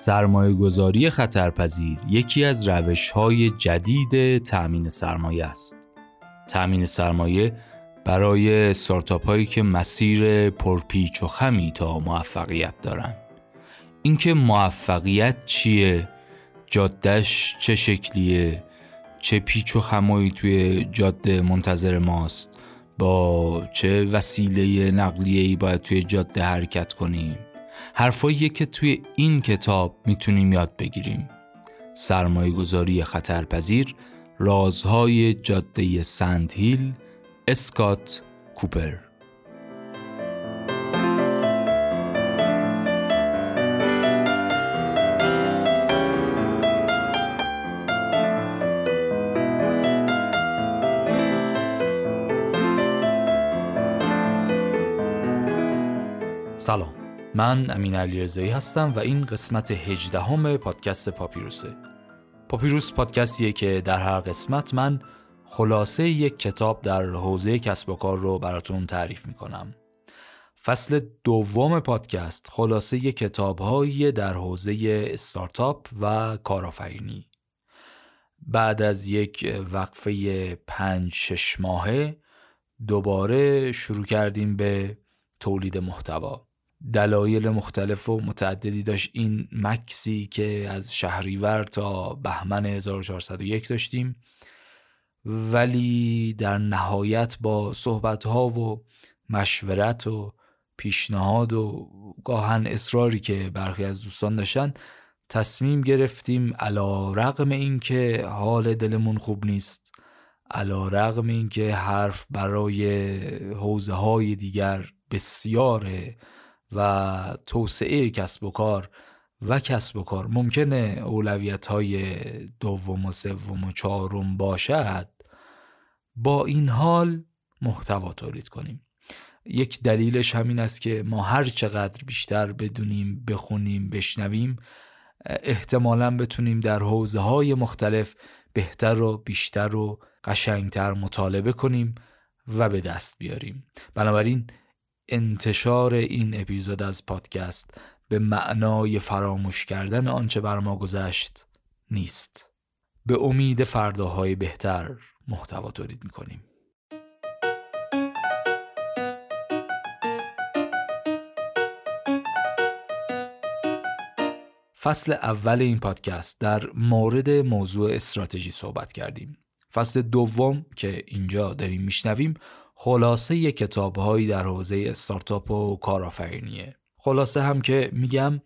سرمایه گذاری خطرپذیر یکی از روش های جدید تأمین سرمایه است. تأمین سرمایه برای ستارتاپ هایی که مسیر پرپیچ و خمی تا موفقیت دارند. اینکه موفقیت چیه؟ جادش چه شکلیه؟ چه پیچ و خمایی توی جاده منتظر ماست؟ با چه وسیله نقلیه‌ای باید توی جاده حرکت کنیم؟ حرفاییه که توی این کتاب می‌تونیم یاد بگیریم. سرمایه گذاری خطرپذیر رازهای جاده سند هیل اسکات کوپر. سلام. من امین علی رضایی هستم و این قسمت هجدهم پادکست پاپیروسه. پاپیروس پادکستیه که در هر قسمت من خلاصه یک کتاب در حوزه کسب و کار رو براتون تعریف می‌کنم. فصل دوم پادکست خلاصه کتاب هایی در حوزه استارتاپ و کارآفرینی. بعد از یک وقفه پنج شش ماهه دوباره شروع کردیم به تولید محتوا. دلایل مختلف و متعددی داشت. این مکسی که از شهریور تا بهمن 1401 داشتیم. ولی در نهایت با صحبت ها و مشورت و پیشنهاد و گاهن اصراری که برخی از دوستان داشتن تصمیم گرفتیم علا رقم این که حال دلمون خوب نیست علا رقم این که حرف برای حوزه های دیگر بسیاره و توسعه کسب و کار و کسب و کار. ممکنه اولویت های دوم و سوم و چهارم باشد. با این حال محتوا تولید کنیم. یک دلیلش همین است که ما هر چقدر بیشتر بدونیم بخونیم بشنویم احتمالا بتونیم در حوزه های مختلف بهتر و بیشتر و قشنگتر مطالبه کنیم و به دست بیاریم. بنابراین انتشار این اپیزود از پادکست به معنای فراموش کردن آنچه بر ما گذشت نیست. به امید فرداهای بهتر محتوا تولید می‌کنیم. فصل اول این پادکست در مورد موضوع استراتژی صحبت کردیم. فصل دوم که اینجا داریم میشنویم خلاصه کتابهایی در حوزه استارتاپ و کارآفرینیه. خلاصه هم که میگم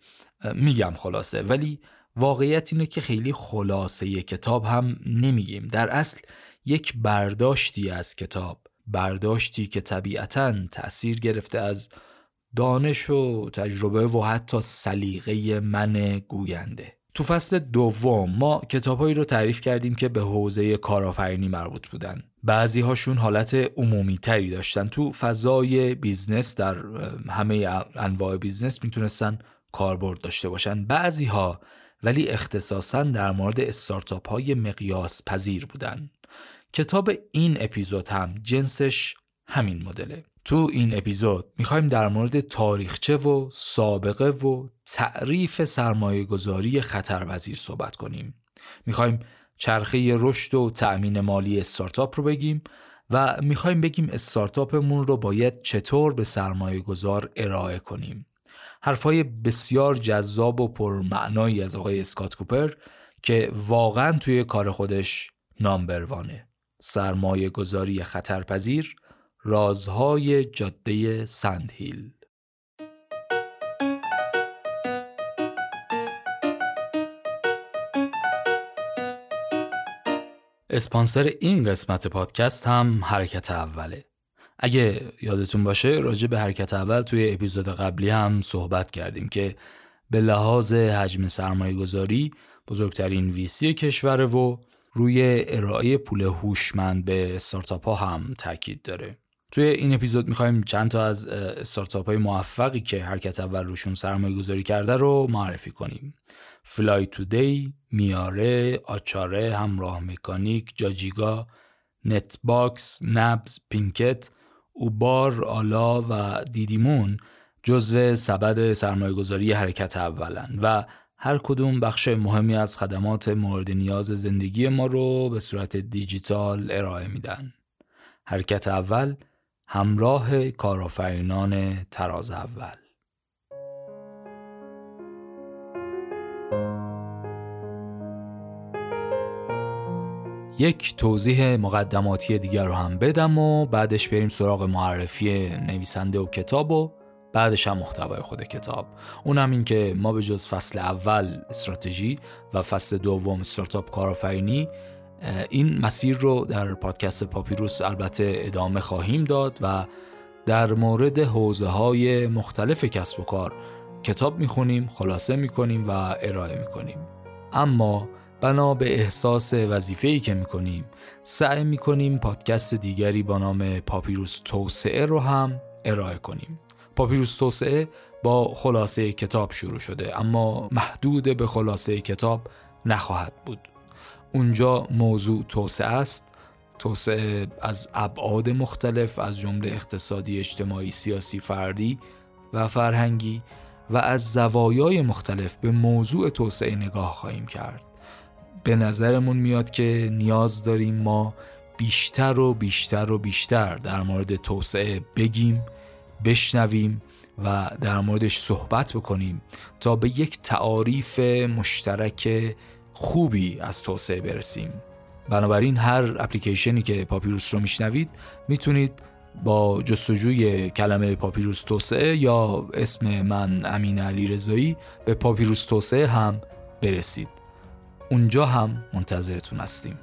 میگم خلاصه ولی واقعیت اینه که خیلی خلاصه کتاب هم نمیگیم. در اصل یک برداشتی از کتاب برداشتی که طبیعتا تأثیر گرفته از دانش و تجربه و حتی سلیقه من گوینده. تو فصل دوم ما کتابهایی رو تعریف کردیم که به حوزه کارآفرینی مربوط بودن. بعضی هاشون حالت عمومی تری داشتن. تو فضای business در همه انواع business می‌تونستن کاربرد داشته باشن. بعضی ها ولی اختصاصا در مورد استارتاپ های مقیاس پذیر بودن. کتاب این اپیزود هم جنسش همین مدله. تو این اپیزود می‌خوایم در مورد تاریخچه و سابقه و تعریف سرمایه گذاری خطرپذیر صحبت کنیم. می‌خوایم چرخه رشد و تأمین مالی استارتاپ رو بگیم و می‌خوایم بگیم استارتاپمون رو باید چطور به سرمایه گذار ارائه کنیم. حرفای بسیار جذاب و پرمعنایی از آقای اسکات کوپر که واقعا توی کار خودش نامبروانه. سرمایه گذاری خطرپذیر رازهای جاده سندهیل اسپانسر این قسمت پادکست هم حرکت اوله. اگه یادتون باشه راجع به حرکت اول توی اپیزود قبلی هم صحبت کردیم که به لحاظ حجم سرمایه گذاری بزرگترین VC کشور و روی ارائه پول هوشمند به استارتاپ ها هم تاکید داره. توی این اپیزود می‌خوایم چند تا از استارتاپ های موفقی که حرکت اول روشون سرمایه گذاری کرده رو معرفی کنیم. فلای تودی، میاره، آچاره، همراه مکانیک، جاجیگا، نت باکس، نبز، پینکت، اوبار، آلا و دیدیمون جزو سبد سرمایه گذاری حرکت اولن و هر کدوم بخش مهمی از خدمات مورد نیاز زندگی ما رو به صورت دیجیتال ارائه میدن. حرکت اول همراه کارآفرینان تراز اول یک توضیح مقدماتی دیگر رو هم بدم و بعدش بریم سراغ معرفی نویسنده و کتاب و بعدش هم محتوای خود کتاب. اونم این که ما به جز فصل اول استراتژی و فصل دوم استارتاپ کارآفرینی این مسیر رو در پادکست پاپیروس البته ادامه خواهیم داد و در مورد حوزه های مختلف کسب و کار کتاب می‌خونیم خلاصه می‌کنیم و ارائه می‌کنیم. اما بنا به احساس وظیفه‌ای که می‌کنیم. سعی می‌کنیم پادکست دیگری با نام پاپیروس توسعه رو هم ارائه کنیم. پاپیروس توسعه با خلاصه کتاب شروع شده اما محدود به خلاصه کتاب نخواهد بود. اونجا موضوع توسعه است. توسعه از ابعاد مختلف از جمله اقتصادی اجتماعی سیاسی فردی و فرهنگی و از زوایای مختلف به موضوع توسعه نگاه خواهیم کرد. به نظرمون میاد که نیاز داریم ما بیشتر و بیشتر و بیشتر در مورد توسعه بگیم بشنویم و در موردش صحبت بکنیم تا به یک تعاریف مشترک خوبی از توسعه برسیم. بنابراین هر اپلیکیشنی که پاپیروس رو میشنوید می‌تونید با جستجوی کلمه پاپیروس توسعه یا اسم من امین علی رضایی به پاپیروس توسعه هم برسید. اونجا هم منتظرتون هستیم.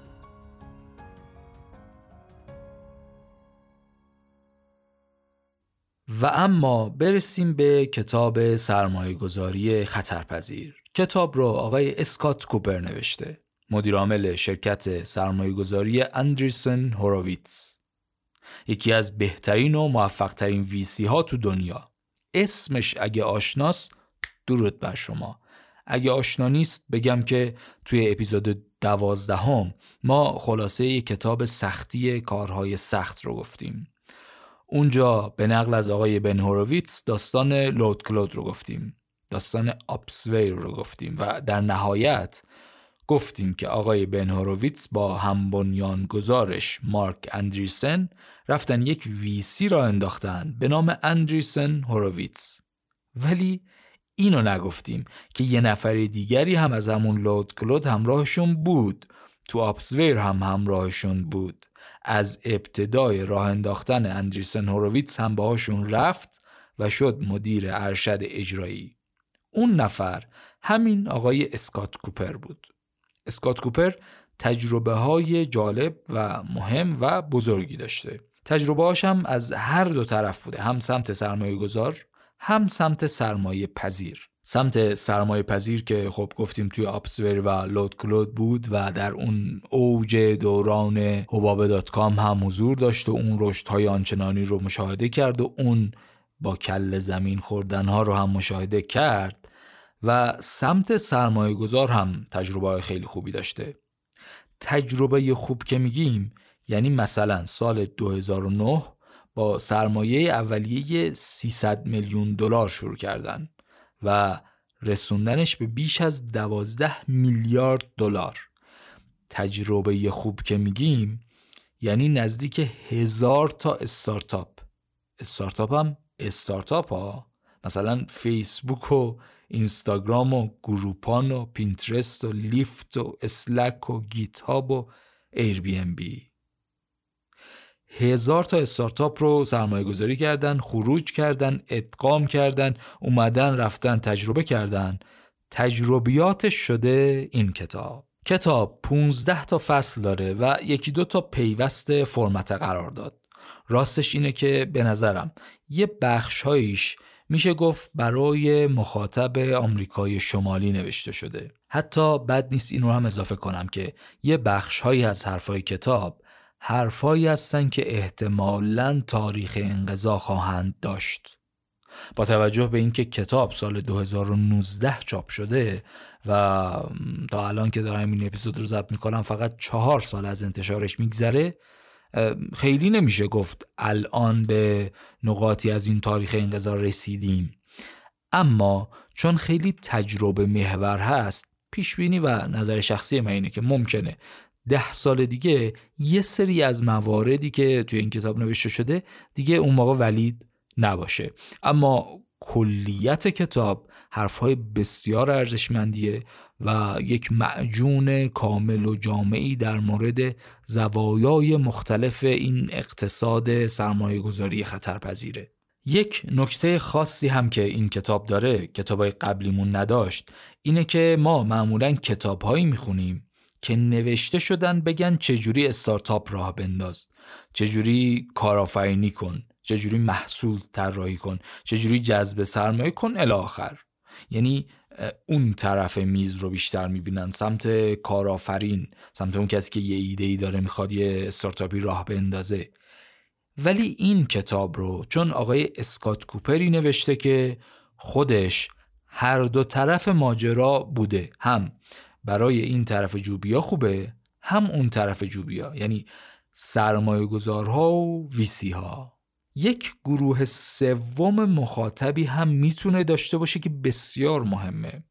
و اما برسیم به کتاب سرمایه گذاری خطرپذیر. کتاب رو آقای اسکات کوپر نوشته مدیرعامل شرکت سرمایه گذاری اندریسن هوروویتس یکی از بهترین و موفقترین ویسی ها تو دنیا. اسمش اگه آشناست درود بر شما. اگه آشنا نیست بگم که توی اپیزود دوازدهم ما خلاصه کتاب سختی کارهای سخت رو گفتیم. اونجا به نقل از آقای بن هوروویتس داستان لود کلود رو گفتیم. داستان آپسویر رو گفتیم و در نهایت گفتیم که آقای بن هوروویتس با هم گزارش مارک اندریسن رفتن یک ویسی را انداختن به نام اندریسن هوروویتس ولی اینو نگفتیم که یه نفر دیگری هم از همون لود کلود همراهشون بود. تو آپسویر هم همراهشون بود. از ابتدای راه انداختن Andreessen Horowitz هم باهاشون رفت و شد مدیر ارشد اجرایی. اون نفر همین آقای اسکات کوپر بود. اسکات کوپر تجربه های جالب و مهم و بزرگی داشته. تجربه هم از هر دو طرف بوده. هم سمت سرمایه گذار هم سمت سرمایه پذیر. سمت سرمایه پذیر که خب گفتیم توی Opsware و Loudcloud بود و در اون اوج دوران حباب dot-com هم حضور داشت و اون رشد های آنچنانی رو مشاهده کرد و اون با کل زمین خوردن ها رو هم مشاهده کرد و سمت سرمایه گذار هم تجربه خیلی خوبی داشته. تجربه خوب که میگیم یعنی مثلا سال 2009 با سرمایه اولیه 300 میلیون دلار شروع کردن و رسوندنش به بیش از 12 میلیارد دلار. تجربه خوب که میگیم یعنی نزدیک هزار تا استارتاپ. استارتاپ هم استارتاپ ها. مثلا فیسبوک و اینستاگرام و Groupon و Pinterest و Lyft و Slack و GitHub و Airbnb هزار تا استارتاپ رو سرمایه گذاری کردن خروج کردن ادغام کردن اومدن رفتن تجربه کردن. تجربیاتش شده این کتاب. کتاب 15 تا فصل داره و یکی دو تا پیوست فرمت قرار داد. راستش اینه که به نظرم یه بخشهاییش میشه گفت برای مخاطب آمریکای شمالی نوشته شده. حتی بد نیست این رو هم اضافه کنم که یه بخشهایی از حرفای کتاب حرفایی هستند که احتمالا تاریخ انقضا خواهند داشت. با توجه به اینکه کتاب سال 2019 چاپ شده و تا الان که دارم این اپیزود رو ضبط می‌کنم فقط چهار سال از انتشارش میگذره خیلی نمیشه گفت الان به نقاطی از این تاریخ انقضا رسیدیم. اما چون خیلی تجربه محور هست پیش بینی و نظر شخصی من اینه که ممکنه ده سال دیگه یه سری از مواردی که توی این کتاب نوشته شده دیگه اون موقع ولید نباشه. اما کلیت کتاب حرفهای بسیار ارزشمندیه و یک معجون کامل و جامعی در مورد زوایای مختلف این اقتصاد سرمایه گذاری خطرپذیره. یک نکته خاصی هم که این کتاب داره کتابای قبلیمون نداشت اینه که ما معمولا کتابهایی می‌خونیم که نوشته شدن بگن چجوری استارتاپ راه بنداز. چجوری کارآفرینی کن. چجوری محصول طراحی کن. چجوری جذب سرمایه کن الاخر یعنی اون طرف میز رو بیشتر می‌بینن. سمت کارآفرین سمت اون کسی که یه ایده ای داره می‌خواد یه استارتاپی راه بندازه. ولی این کتاب رو چون آقای اسکات کوپری نوشته که خودش هر دو طرف ماجرا بوده. هم برای این طرف جوبیا خوبه؟ هم اون طرف جوبیا یعنی سرمایه گذارها و ویسی ها یک گروه سوم مخاطبی هم می‌تونه داشته باشه که بسیار مهمه.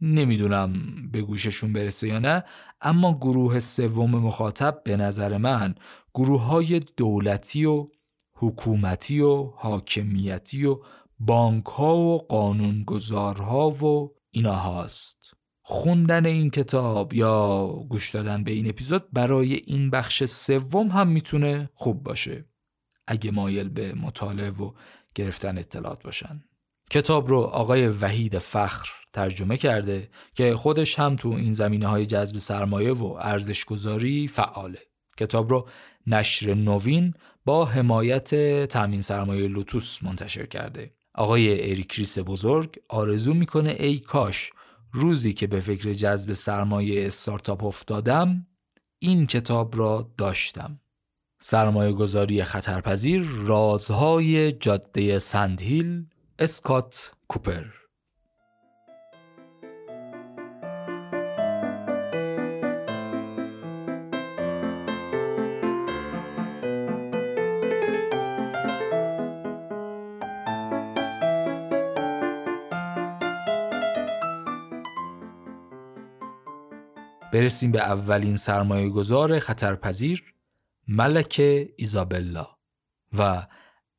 نمی‌دونم به گوششون برسه یا نه اما گروه سوم مخاطب به نظر من گروه های دولتی و حکومتی و حاکمیتی و بانک ها و قانونگذارها و اینا هاست. خوندن این کتاب یا گوش دادن به این اپیزود برای این بخش سوم هم می‌تونه خوب باشه. اگه مایل به مطالعه و گرفتن اطلاعات باشن. کتاب رو آقای وحید فخر ترجمه کرده که خودش هم تو این زمینه های جذب سرمایه و ارزش گذاری فعاله. کتاب رو نشر نوین با حمایت تامین سرمایه لوتوس منتشر کرده. آقای اریک ریس بزرگ آرزو می‌کنه ای کاش روزی که به فکر جذب سرمایه استارتاپ افتادم این کتاب را داشتم. سرمایه گذاری خطرپذیر رازهای جاده سندهیل اسکات کوپر. برسیم به اولین سرمایه گذار خطرپذیر ملک ایزابلا و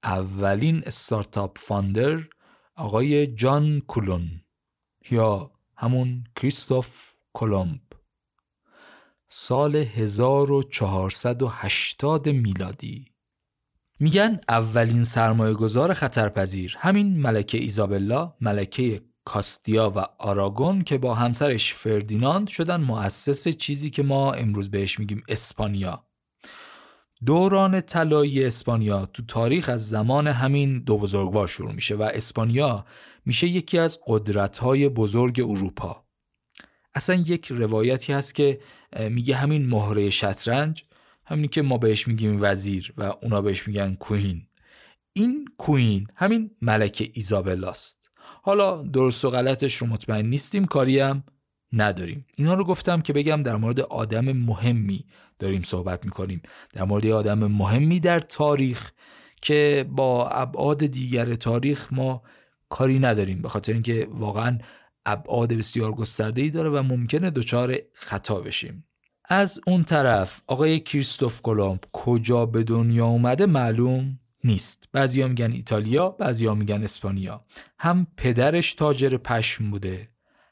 اولین استارتاپ فاندر آقای جان کولون یا همون کریستوف کولومب. سال 1480 میلادی. میگن اولین سرمایه گذار خطرپذیر همین ملکه ایزابلا ملکه کاستیا و آراگون که با همسرش فردیناند شدن مؤسس چیزی که ما امروز بهش میگیم اسپانیا. دوران طلایی اسپانیا تو تاریخ از زمان همین دو بزرگوار شروع میشه و اسپانیا میشه یکی از قدرت‌های بزرگ اروپا. اصلا یک روایتی هست که میگه همین مهره شطرنج همینی که ما بهش میگیم وزیر و اونا بهش میگن کوین. این کوین همین ملکه ایزابلاست. حالا درست و غلطش رو مطمئن نیستیم کاریم نداریم. اینا رو گفتم که بگم در مورد آدم مهمی داریم صحبت می‌کنیم. در مورد آدم مهمی در تاریخ که با ابعاد دیگر تاریخ ما کاری نداریم به خاطر اینکه واقعا ابعاد بسیار گسترده ای داره و ممکنه دچار خطا بشیم. از اون طرف آقای کریستوف کلمب کجا به دنیا اومده معلوم؟ نیست. بعضیا میگن ایتالیا بعضیا میگن اسپانیا. هم پدرش تاجر پشم بوده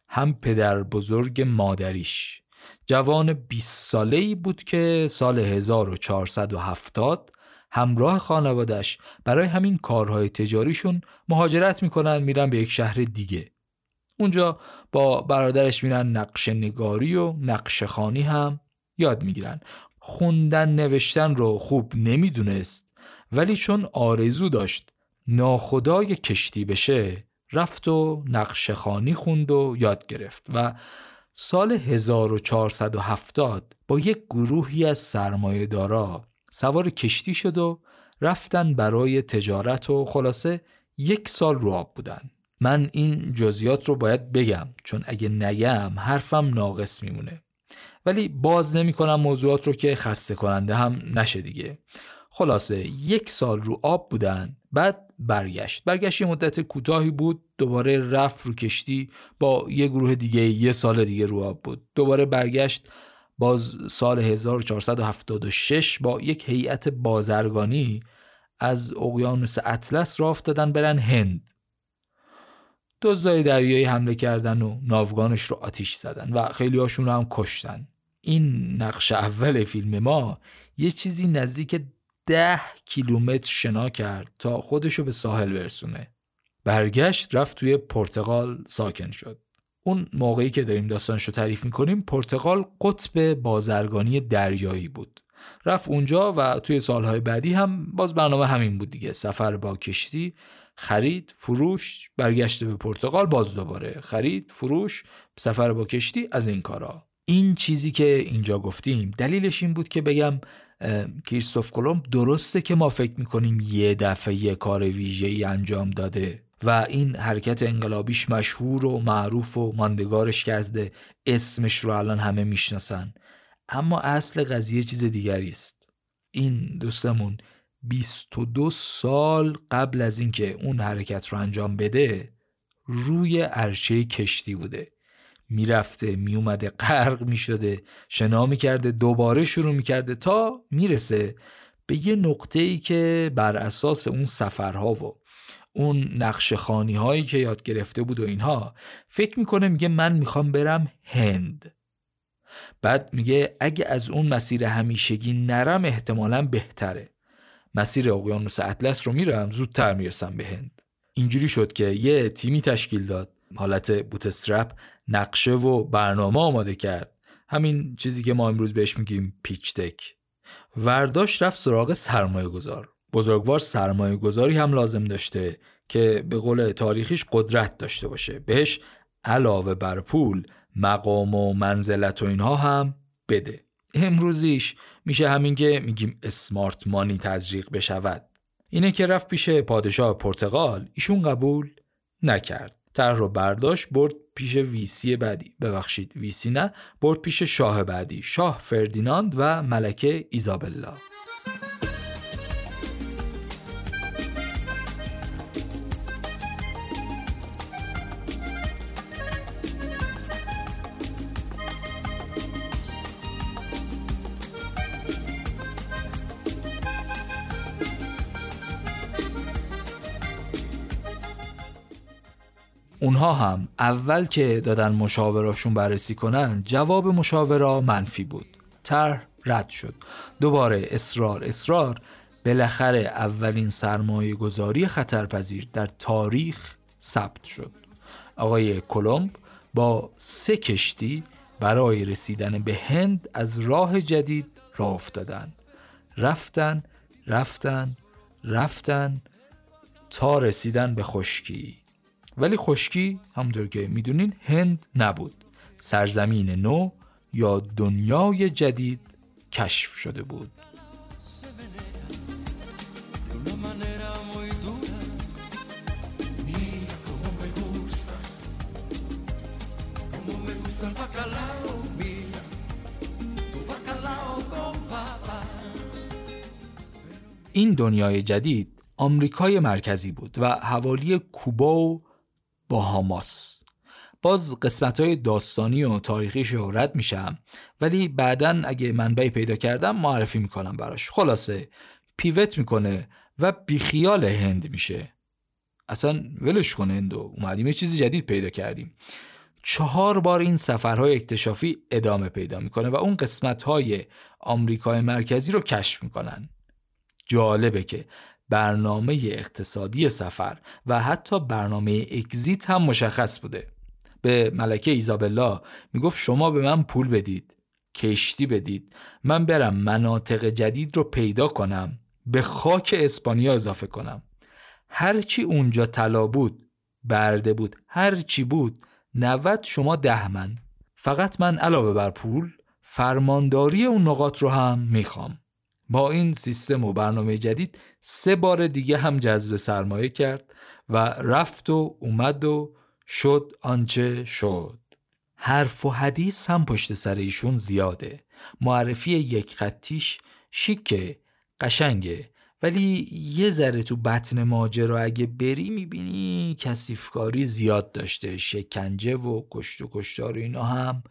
هم پدر بزرگ مادریش. جوان 20 ساله ای بود که سال 1470 همراه خانوادش برای همین کارهای تجاریشون مهاجرت می‌کنن میرن به یک شهر دیگه. اونجا با برادرش میرن نقش نگاری و نقش خانی هم یاد می‌گیرن. خوندن نوشتن رو خوب نمی‌دونست. ولی چون آرزو داشت ناخدای کشتی بشه رفت و نقش خانی خوند و یاد گرفت و سال 1470 با یک گروهی از سرمایه دارا سوار کشتی شد و رفتن برای تجارت و خلاصه یک سال رو آب بودن. من این جزیات رو باید بگم چون اگه نگم حرفم ناقص میمونه. ولی باز نمی کنم موضوعات رو که خسته کننده هم نشه دیگه. خلاصه یک سال رو آب بودن بعد برگشت. برگشت یه مدت کوتاهی بود دوباره رفت رو کشتی با یه گروه دیگه یه سال دیگه رو آب بود. دوباره برگشت باز سال 1476 با یک هیئت بازرگانی از اقیانوس اطلس را افتادن برن هند. دزدای دریایی حمله کردن و ناوگانش رو آتیش زدن و خیلی هاشون رو هم کشتن. این نقش اول فیلم ما یه چیزی نزدیک ده کیلومتر شنا کرد تا خودشو به ساحل برسونه. برگشت رفت توی پرتغال ساکن شد. اون موقعی که داریم داستانش رو تعریف می‌کنیم پرتغال قطب بازرگانی دریایی بود. رفت اونجا و توی سالهای بعدی هم باز برنامه همین بود دیگه سفر با کشتی. خرید فروش برگشته به پرتغال باز دوباره خرید فروش سفر با کشتی از این کارا. این چیزی که اینجا گفتیم دلیلش این بود که بگم کریستوف کلمب درسته که ما فکر می‌کنیم یه دفعه یه کار ویژه ای انجام داده و این حرکت انقلابیش مشهور و معروف و ماندگارش کرده اسمش رو الان همه می‌شناسن. اما اصل قضیه چیز دیگری است. این دوستمون 22 سال قبل از اینکه اون حرکت رو انجام بده روی عرشه کشتی بوده. می‌رفته میومده غرق می‌شده شنا می‌کرده دوباره شروع می‌کرده تا می‌رسه به یه نقطه ای که بر اساس اون سفرها و اون نقش خانی هایی که یاد گرفته بود و اینها فکر می‌کنه میگه من می‌خوام برم هند. بعد میگه اگه از اون مسیر همیشگی نرم احتمالا بهتره. مسیر اقیانوس اطلس رو میرم زودتر می‌رسم به هند. اینجوری شد که یه تیمی تشکیل داد. حالت بوتسترپ نقشه و برنامه آماده کرد. همین چیزی که ما امروز بهش میگیم پیچ تک ورداشت رفت سراغ سرمایه گذار بزرگوار سرمایه گذاری هم لازم داشته که به قول تاریخیش قدرت داشته باشه. بهش علاوه بر پول مقام و منزلت و اینها هم بده. امروزیش میشه همین که میگیم اسمارت مانی تزریق بشود. اینه که رفت پیش پادشاه پرتغال. ایشون قبول نکرد. طرح رو برداشت برد پیش ویسی بعدی. ببخشید ویسی نه برد پیش شاه بعدی. شاه فردیناند و ملکه ایزابلا. اونها هم اول که دادن مشاوراشون بررسی کنن جواب مشاورا منفی بود. طرح رد شد. دوباره اصرار اصرار. بالاخره اولین سرمایه گذاری خطرپذیر در تاریخ ثبت شد. آقای کلمب با سه کشتی برای رسیدن به هند از راه جدید راه افتادن. رفتن رفتن رفتن تا رسیدن به خشکی. ولی خشکی همونطور که می‌دونین هند نبود. سرزمین نو یا دنیای جدید کشف شده بود. این دنیای جدید آمریکای مرکزی بود و حوالی کوبا و باهاماس باز قسمت های داستانی و تاریخی رد میشم ولی بعدا اگه منبعی پیدا کردم معرفی می‌کنم براش. خلاصه پیوت می‌کنه و بیخیال هند میشه. اصلا ولش کنه هندو اومدیم یه چیزی جدید پیدا کردیم. چهار بار این سفرهای اکتشافی ادامه پیدا می‌کنه و اون قسمت های آمریکای مرکزی رو کشف می‌کنن. جالبه که برنامه اقتصادی سفر و حتی برنامه اگزیت هم مشخص بوده. به ملکه ایزابلا می‌گفت شما به من پول بدید کشتی بدید من برم مناطق جدید رو پیدا کنم به خاک اسپانیا اضافه کنم. هرچی اونجا طلا بود برده بود هرچی بود 90 شما ده من. فقط من علاوه بر پول فرمانداری اون نقاط رو هم می‌خوام. با این سیستم و برنامه جدید سه بار دیگه هم جذب سرمایه کرد و رفت و اومد و شد آنچه شد. حرف و حدیث هم پشت سر ایشون زیاده. معرفی یک خطیش شیکه قشنگه. ولی یه ذره تو بطن ماجرا اگه بری می‌بینی کسیفکاری زیاد داشته. شکنجه و کشت و کشتار اینا هم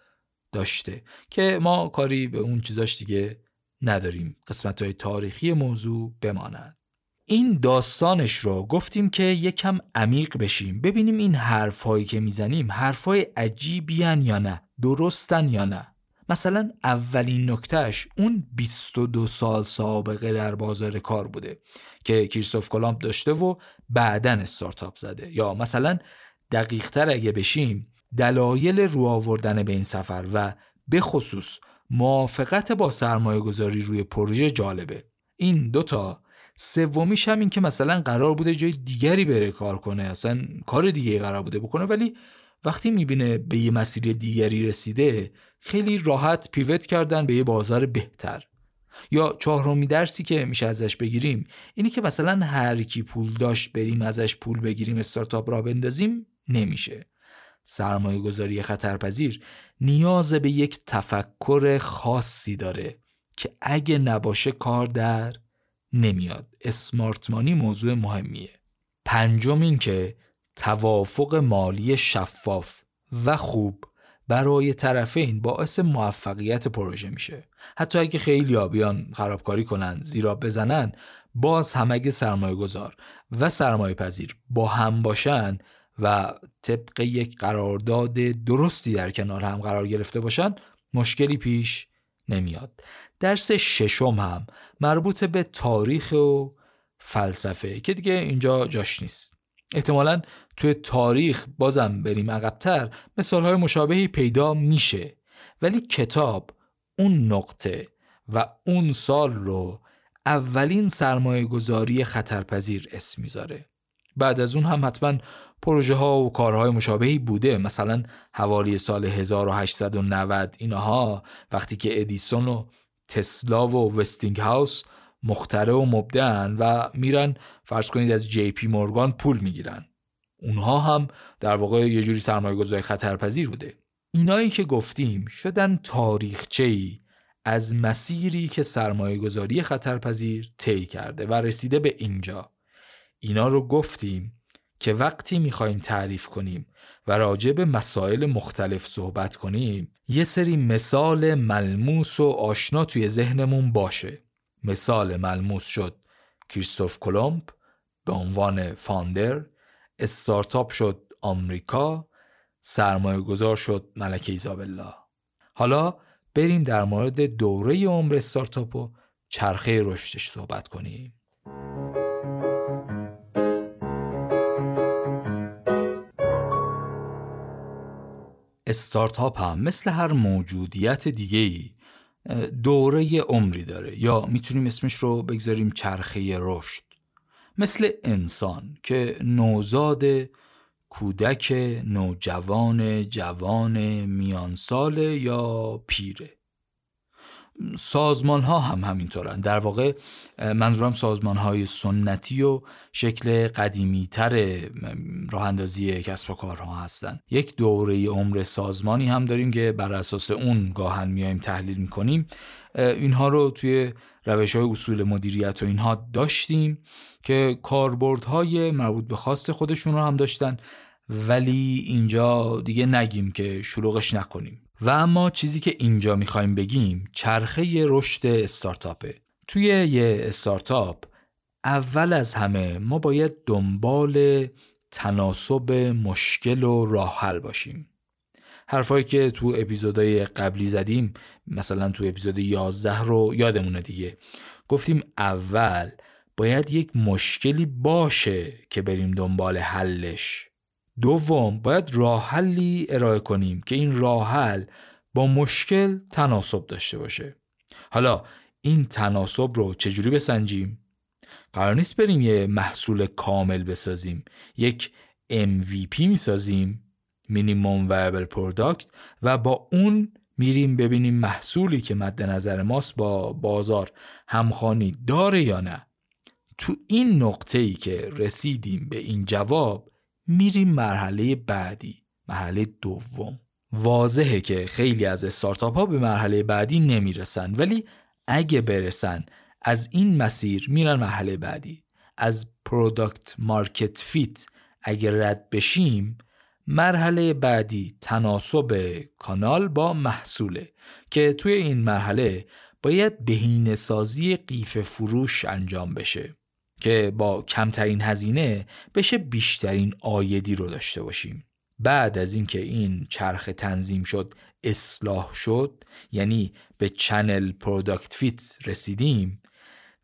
داشته. که ما کاری به اون چیزاش دیگه نداریم قسمت های تاریخی موضوع بماند. این داستانش رو گفتیم که یکم عمیق بشیم ببینیم این حرفهایی که می‌زنیم حرفهای عجیبی یا نه درستن یا نه. مثلا اولین نکتهش اون 22 سال سابقه در بازار کار بوده که کریستوف کلامپ داشته و بعدا استارتاپ زده. یا مثلا دقیقتر اگه بشیم دلایل رو آوردن به این سفر و به خصوص موافقت با سرمایه گذاری روی پروژه جالبه. این دوتا سومیش هم این که مثلا قرار بوده جای دیگری بره کار کنه. اصلا کار دیگه قرار بوده بکنه ولی وقتی می‌بینه به یه مسیر دیگری رسیده خیلی راحت پیوت کردن به یه بازار بهتر. یا چهارمی درسی که میشه ازش بگیریم اینی که مثلا هر کی پول داشت بریم ازش پول بگیریم استارتاپ را بندازیم نمیشه. سرمایه گذاری خطرپذیر نیاز به یک تفکر خاصی داره که اگه نباشه کار در نمیاد. اسمارتمانی موضوع مهمیه. پنجم این که توافق مالی شفاف و خوب برای طرفین باعث موفقیت پروژه میشه. حتی اگه خیلی بیان خرابکاری کنن زیرا بزنن باز هم اگه سرمایه گذار و سرمایه پذیر با هم باشن و طبق یک قرارداد درستی در کنار هم قرار گرفته باشن مشکلی پیش نمیاد. درس ششم هم مربوط به تاریخ و فلسفه که دیگه اینجا جاش نیست. احتمالا توی تاریخ بازم بریم عقبتر مثال های مشابهی پیدا میشه. ولی کتاب اون نقطه و اون سال رو اولین سرمایه گذاری خطرپذیر اسم می‌ذاره. بعد از اون هم حتما پروژه ها و کارهای مشابهی بوده. مثلا حوالی سال 1890 اینها وقتی که ادیسون و تسلا و وستینگ هاوس مختره و مبدعن و میرن فرض کنید از جی پی مورگان پول می‌گیرن. اونها هم در واقع یه جوری سرمایه گذاری خطرپذیر بوده. اینایی که گفتیم شدن تاریخچه ای از مسیری که سرمایه گذاری خطرپذیر طی کرده و رسیده به اینجا. اینا رو گفتیم که وقتی می‌خوایم تعریف کنیم و راجع به مسائل مختلف صحبت کنیم یه سری مثال ملموس و آشنا توی ذهنمون باشه. مثال ملموس شد کریستوف کلمب به عنوان فاندر استارتاپ شد آمریکا سرمایه گذار شد ملکه ایزابلا. حالا بریم در مورد دوره عمر استارتاپ و چرخه رشدش صحبت کنیم. استارتاپ هم مثل هر موجودیت دیگه ای دوره عمری داره. یا می‌تونیم اسمش رو بگذاریم چرخه رشد. مثل انسان که نوزاد کودک نوجوان جوان میانسال یا پیره. سازمان ها هم همینطورن. در واقع منظورم سازمان های سنتی و شکل قدیمی تر راه اندازی کسب و کارها هستن. یک دوره عمر سازمانی هم داریم که بر اساس اون گاهن میایم تحلیل می‌کنیم. اینها رو توی روش های اصول مدیریت و اینها داشتیم که کاربردهای مربوط به خاص خودشون رو هم داشتن. ولی اینجا دیگه نگیم که شلوغش نکنیم. و اما چیزی که اینجا می‌خوایم بگیم چرخه رشد استارتاپه. توی یه استارتاپ اول از همه ما باید دنبال تناسب مشکل و راه حل باشیم. حرفایی که تو اپیزودهای قبلی زدیم مثلا تو اپیزود 11 رو یادمونه دیگه. گفتیم اول باید یک مشکلی باشه که بریم دنبال حلش. دوم باید راه حلی ارائه کنیم که این راه حل با مشکل تناسب داشته باشه. حالا این تناسب رو چجوری بسنجیم؟ قرار نیست بریم یه محصول کامل بسازیم. یک MVP می‌سازیم minimum viable product و با اون میریم ببینیم محصولی که مد نظر ماست با بازار همخوانی داره یا نه. تو این نقطه ای که رسیدیم به این جواب میریم مرحله بعدی مرحله دوم. واضحه که خیلی از استارتاپ ها به مرحله بعدی نمی‌رسن ولی اگه برسن از این مسیر میرن مرحله بعدی. از product market fit اگر رد بشیم مرحله بعدی تناسب کانال با محصوله که توی این مرحله باید بهینه سازی قیف فروش انجام بشه. که با کمترین هزینه بشه بیشترین عایدی رو داشته باشیم. بعد از اینکه این چرخ تنظیم شد اصلاح شد یعنی به channel product fit رسیدیم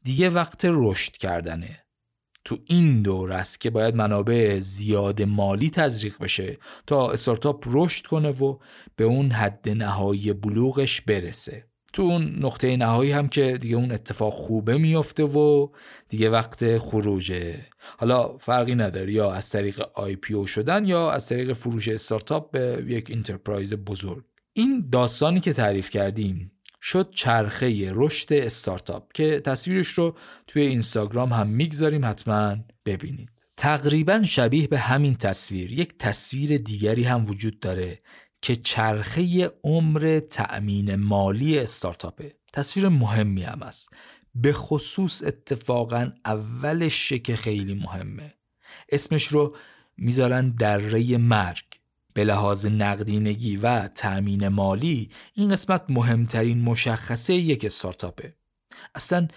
دیگه وقت رشد کردنه. تو این دوره است که باید منابع زیاد مالی تزریق بشه تا استارتاپ رشد کنه و به اون حد نهایی بلوغش برسه. تو اون نقطه نهایی هم که دیگه اون اتفاق خوبه میفته و دیگه وقت خروجه. حالا فرقی نداره یا از طریق IPO شدن یا از طریق فروش استارتاپ به یک enterprise بزرگ. این داستانی که تعریف کردیم شد چرخه رشد استارتاپ که تصویرش رو توی اینستاگرام هم می‌گذاریم حتما ببینید. تقریبا شبیه به همین تصویر یک تصویر دیگری هم وجود داره که چرخه عمر تأمین مالی استارتاپه. تصویر مهمی هم است به خصوص اتفاقا اولش که خیلی مهمه. اسمش رو می‌ذارن دره مرگ. به لحاظ نقدینگی و تأمین مالی این قسمت مهمترین مشخصه یک استارتاپه. اصلا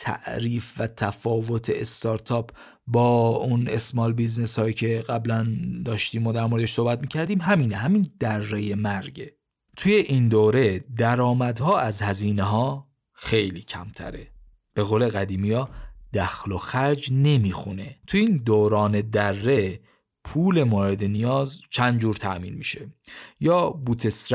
تعریف و تفاوت استارتاپ با اون small business هایی که قبلا داشتیم و در موردش صحبت می‌کردیم همینه همین دره مرگه توی این دوره درآمدها از هزینه ها خیلی کمتره. به قول قدیمی ها دخل و خرج نمی‌خونه. توی این دوران دره پول مورد نیاز چند جور تأمین میشه؟ یا بوت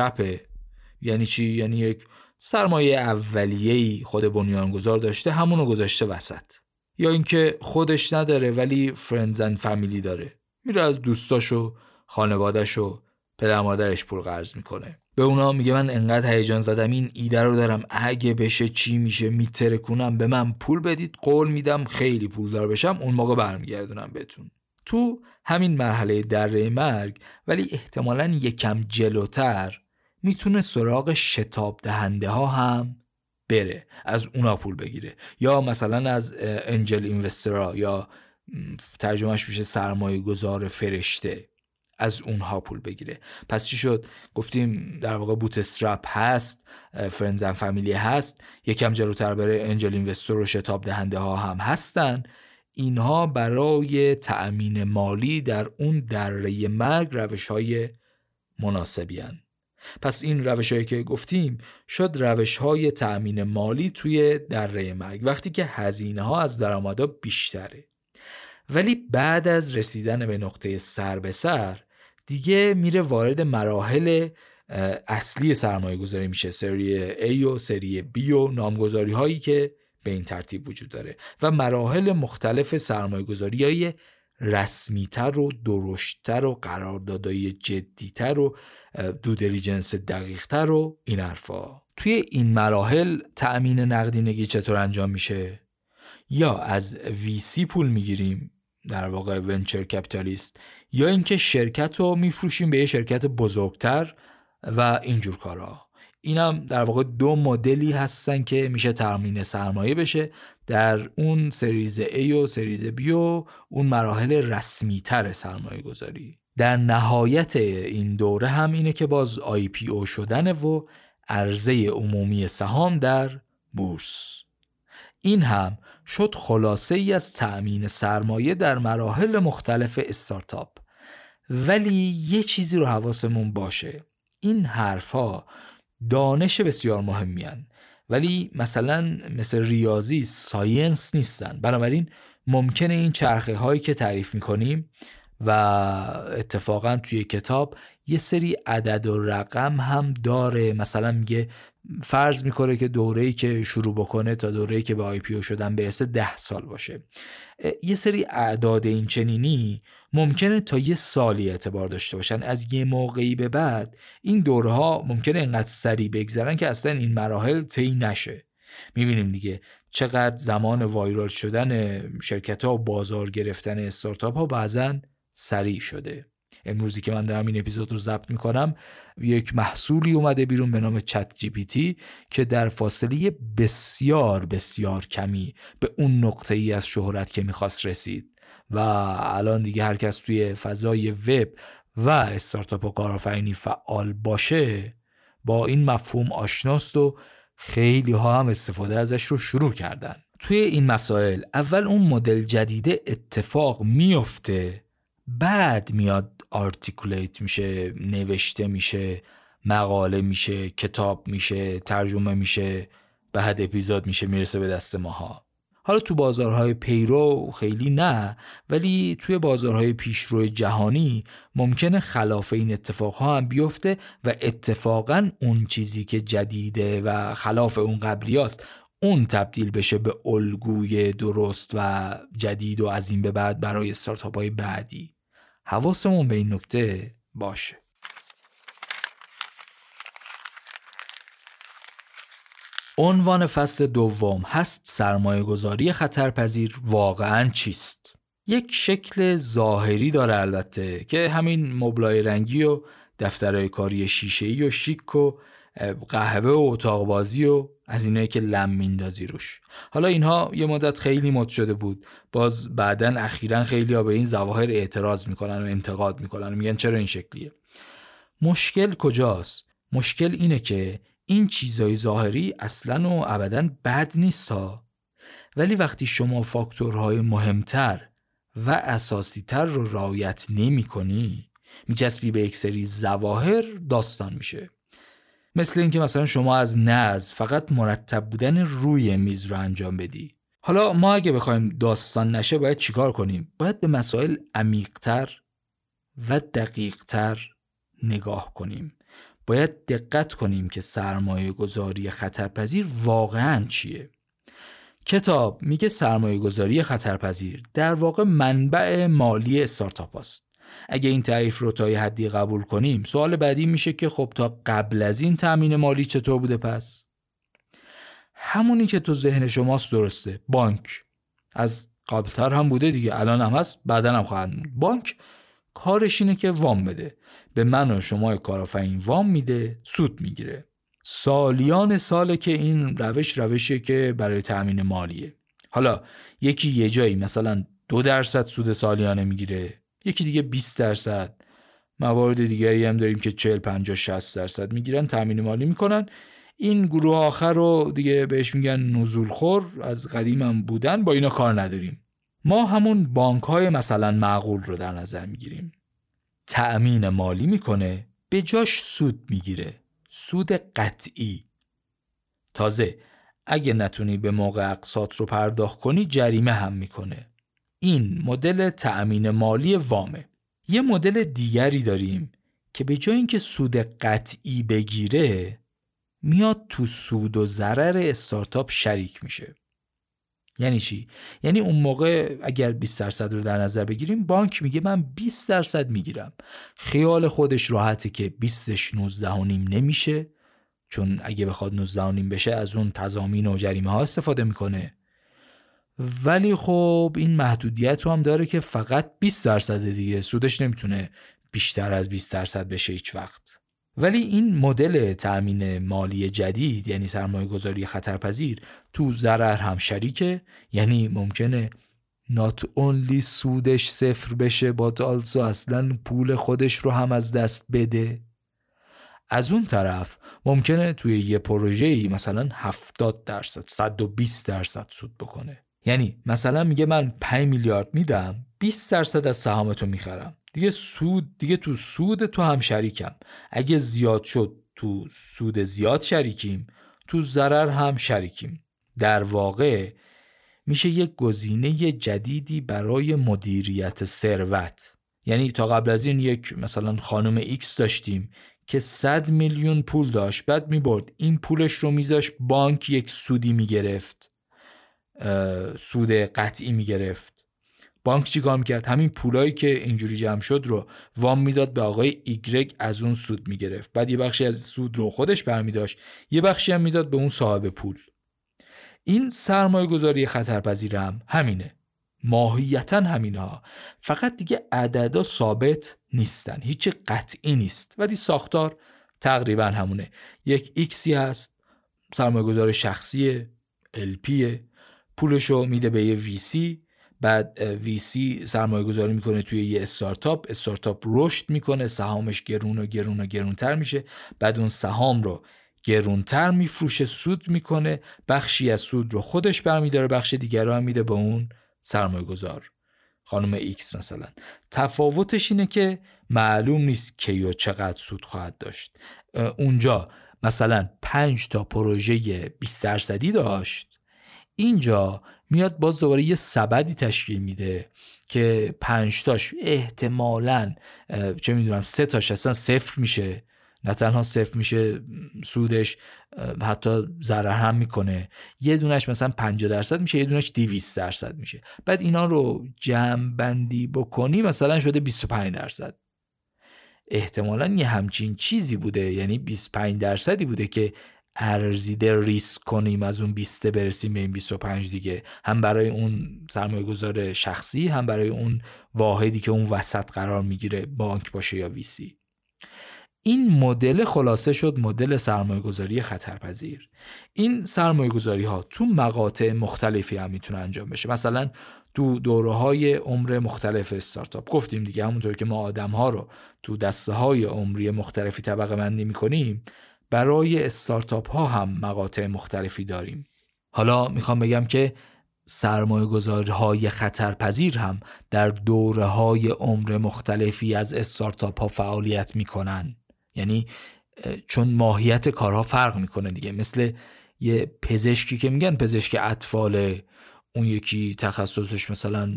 یعنی چی؟ یعنی یک سرمایه اولیه‌ای خود بنیانگذار داشته همونو گذاشته وسط. یا اینکه خودش نداره ولی فرندز اند فامیلی داره. میره از دوستاشو خانوادهش و پدر مادرش پول قرض می‌کنه. به اونا میگه من انقدر هیجان زدم این ایده رو دارم. اگه بشه چی میشه میترکونم. به من پول بدید قول میدم خیلی پولدار بشم اون موقع برمیگردونم بهتون. تو همین مرحله دره مرگ ولی احتمالا یکم جلوتر می‌تونه سراغ شتاب دهنده ها هم بره از اونا پول بگیره. یا مثلا از انجل اینوسترا یا ترجمهش میشه سرمایه گذار فرشته از اونها پول بگیره. پس چی شد؟ گفتیم در واقع بوت استرپ هست فرنز فامیلی هست یکم جلوتر بره انجل اینوستر و شتاب دهنده ها هم هستن. اینها برای تأمین مالی در اون دره مرگ روش های مناسبی هن. پس این روش هایی که گفتیم شد روش های تأمین مالی توی دره مرگ وقتی که هزینه ها از درآمدها بیشتره. ولی بعد از رسیدن به نقطه سر به سر دیگه میره وارد مراحل اصلی سرمایه گذاری میشه سری A و سری B و نامگذاری هایی که به این ترتیب وجود داره و مراحل مختلف سرمایه گذاری های رسمیتر و درشتتر و قراردادهای جدیتر و دو دلیجنس دقیقتر و این حرفا. توی این مراحل تأمین نقدینگی چطور انجام میشه؟ یا از ویسی پول می‌گیریم در واقع ونچر کپیتالیست یا اینکه شرکت رو میفروشیم به یه شرکت بزرگتر و اینجور کارها اینم در واقع دو مدلی هستن که میشه تامین سرمایه بشه. در اون سریز A و سریز B و اون مراحل رسمی تر سرمایه گذاری در نهایت این دوره هم اینه که باز IPO شدن و عرضه عمومی سهام در بورس. این هم شد خلاصه ای از تأمین سرمایه در مراحل مختلف استارتاپ. ولی یه چیزی رو حواسمون باشه. این حرفها دانش بسیار مهمی هن. ولی مثلا مثل ریاضی science نیستن. بنابراین ممکنه این چرخه هایی که تعریف می‌کنیم و اتفاقا توی کتاب یه سری عدد و رقم هم داره. مثلا میگه فرض می‌کنه که دوره‌ای که شروع بکنه تا دوره‌ای که به IPO شدن برسه ده سال باشه. یه سری اعداد این چنینی ممکنه تا یه سالی اعتبار داشته باشن. از یه موقعی به بعد این دورها ممکنه اینقدر سریع بگذرن که اصلا این مراحل طی نشه. می‌بینیم دیگه چقدر زمان وایرال شدن شرکت ها و بازار گرفتن استارتاپ ها بعضا سریع شده. امروزی که من دارم این اپیزود رو ضبط می‌کنم یک محصولی اومده بیرون به نام چت جی پی تی که در فاصله بسیار بسیار کمی به اون نقطه ای از شهرت که می‌خواست رسید. و الان دیگه هر کس توی فضای وب و استارتاپ و کارآفرینی فعال باشه با این مفهوم آشناست و خیلی ها هم استفاده ازش رو شروع کردن. توی این مسائل اول اون مدل جدیده اتفاق میفته بعد میاد آرتیکولیت میشه نوشته میشه مقاله میشه کتاب میشه ترجمه میشه بعد اپیزود میشه می‌رسه به دست ماها. حالا تو بازارهای پیرو خیلی نه ولی توی بازارهای پیشرو جهانی ممکنه خلاف این اتفاقها هم بیفته و اتفاقا اون چیزی که جدیده و خلاف اون قبلی است اون تبدیل بشه به الگوی درست و جدید و از این به بعد برای استارتاپ های بعدی. حواسمون به این نکته باشه عنوان فصل دوم هست سرمایه گذاری خطرپذیر واقعا چیست؟ یک شکل ظاهری داره البته که همین مبلای رنگی و دفترهای کاری شیشه‌ای و شیک و قهوه و اتاق بازی و از اینایی که لم میندازی روش. حالا اینها یه مدت خیلی مد شده بود. باز بعدا اخیرا خیلی ها به این ظواهر اعتراض می‌کنن و انتقاد می‌کنن و میگن چرا این شکلیه. مشکل کجاست؟ مشکل اینه که این چیزای ظاهری اصلا و ابدا بد نیست ها ولی وقتی شما فاکتورهای مهمتر و اساسیتر رو رعایت نمی کنی به یک سری ظواهر داستان میشه. مثل اینکه مثلا شما از نز فقط مرتب بودن روی میز رو انجام بدی. حالا ما اگه بخوایم داستان نشه باید چیکار کنیم؟ باید به مسائل عمیقتر و دقیقتر نگاه کنیم. باید دقت کنیم که سرمایه گذاری خطرپذیر واقعا چیه. کتاب میگه سرمایه گذاری خطرپذیر در واقع منبع مالی استارتاپ است اگه این تعریف رو تا یه حدی قبول کنیم سوال بعدی میشه که خب تا قبل از این تأمین مالی چطور بوده پس؟ همونی که تو ذهن شماست درسته. بانک. از قبلتر هم بوده دیگه. الان هم هست بعدا هم خواهد بانک کارش اینه که وام بده. به من و شما کارآفرین وام میده سود می‌گیره. سالیان ساله که این روش روشیه که برای تأمین مالیه. حالا یکی یه جایی مثلا دو درصد سود سالیانه می‌گیره. یکی دیگه 20 درصد. موارد دیگری هم داریم که 40 50 60 درصد می‌گیرن تامین مالی می‌کنن. این گروه آخر رو دیگه بهش میگن نزول خور از قدیم هم بودن با اینا کار نداریم. ما همون بانک های مثلا معقول رو در نظر می‌گیریم. تأمین مالی می‌کنه به جاش سود می‌گیره. سود قطعی. تازه اگه نتونی به موقع اقساط رو پرداخت کنی جریمه هم می‌کنه. این مدل تأمین مالی وامه. یه مدل دیگری داریم که به جای اینکه سود قطعی بگیره میاد تو سود و ضرر استارتاپ شریک میشه. یعنی چی؟ یعنی اون موقع اگر 20 درصد رو در نظر بگیریم بانک میگه من 20 درصد می‌گیرم. خیال خودش راحته که 20ش 19 نمیشه چون اگه بخواد 19 بشه از اون تضامین و جریمه ها استفاده می‌کنه. ولی خب این محدودیت رو هم داره که فقط 20 درصد دیگه سودش نمی‌تونه بیشتر از 20 درصد بشه هیچ وقت. ولی این مدل تأمین مالی جدید یعنی سرمایه گذاری خطرپذیر تو ضرر هم شریکه. یعنی ممکنه not only سودش صفر بشه با اصلا پول خودش رو هم از دست بده. از اون طرف ممکنه توی یه پروژه‌ای مثلا 70 درصد 120 درصد سود بکنه. یعنی مثلا میگه من 5 میلیارد میدم 20 درصد از سهامتو می‌خرم. دیگه سود دیگه تو سود تو هم شریکم. اگه زیاد شد تو سود زیاد شریکیم تو ضرر هم شریکیم. در واقع میشه یک گزینه جدیدی برای مدیریت ثروت. یعنی تا قبل از این یک مثلا خانم ایکس داشتیم که 100 میلیون پول داشت. بعد می‌برد این پولش رو میذاش بانک یک سودی می‌گرفت. سود قطعی می‌گرفت. بانک چیکار می‌کرد؟ همین پولایی که اینجوری جمع شد رو وام می‌داد به آقای ایگرگ از اون سود می‌گرفت. بعد یه بخشی از سود رو خودش برمیداشت یه بخشی هم می‌داد به اون صاحب پول. این سرمایه گذاری خطرپذیر هم همینه. ماهیتا همینها. فقط دیگه عددا ثابت نیستن. هیچ قطعی نیست. ولی ساختار تقریبا همونه. یک ایکسی هست. سرمایه گذار شخصی LP پولشو میده به یه ویسی بعد VC سرمایه گذاری می‌کنه توی یه استارتاپ استارتاپ رشد می‌کنه سهامش گرون و گرون و گرونتر میشه بعد اون سهام رو گرونتر میفروشه سود می‌کنه بخشی از سود رو خودش برمیداره بخش دیگر رو هم میده به اون سرمایه گذار خانم ایکس مثلا. تفاوتش اینه که معلوم نیست کی و چقدر سود خواهد داشت. اونجا مثلا 5 تا پروژه 20 درصدی داشت. اینجا میاد باز دوباره یه سبدی تشکیل میده که پنج تاش احتمالا چه می‌دونم سه تاش اصلا صفر میشه. نه تنها صفر میشه سودش حتی ضرر هم می‌کنه. یه دونش مثلا 50 درصد میشه یه دونش 200 درصد میشه. بعد اینا رو جمع بندی بکنی مثلا شده 25 درصد. احتمالا یه همچین چیزی بوده یعنی 25 درصدی بوده که ارزیده ریسک کنیم از اون 20 برسیم به این 25 دیگه. هم برای اون سرمایه گذار شخصی هم برای اون واحدی که اون وسط قرار می‌گیره بانک باشه یا ویسی این مدل خلاصه شد مدل سرمایه گذاری خطرپذیر. این سرمایه گذاری ها تو مقاطع مختلفی هم می‌تونه انجام بشه. مثلا تو دوره های عمر مختلف استارتاپ. گفتیم دیگه همونطور که ما آدم ها رو تو دسته های عمری مختلفی طبقه بندی می‌کنیم برای استارتاپ ها هم مقاطع مختلفی داریم. حالا می‌خوام بگم که سرمایه های خطرپذیر هم در دوره های عمر مختلفی از استارتاپ ها فعالیت می‌کنن. یعنی چون ماهیت کارها فرق می‌کنه دیگه. مثل یه پزشکی که میگن پزشک اطفال اون یکی تخصصش مثلا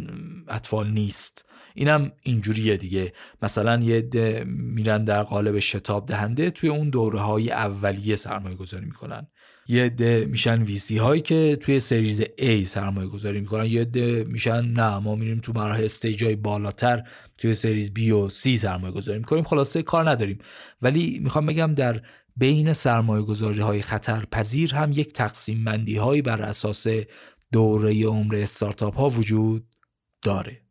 اطفال نیست. اینم اینجوریه دیگه. مثلا یه ده میرن در قالب شتاب دهنده توی اون دوره های اولیه سرمایه گذاری می‌کنن. یه ده میشن ویسی هایی که توی سریز A سرمایه گذاری می‌کنن. یه ده میشن نه ما میریم تو مراحل استیج های بالاتر توی سریز B و C سرمایه گذاری می‌کنیم. خلاصه کار نداریم. ولی می‌خوام بگم در بین سرمایه گذاری های خطر پذیر هم یک تقسیم بندی هایی بر اساس دوره عمر استارتاپ ها وجود داره.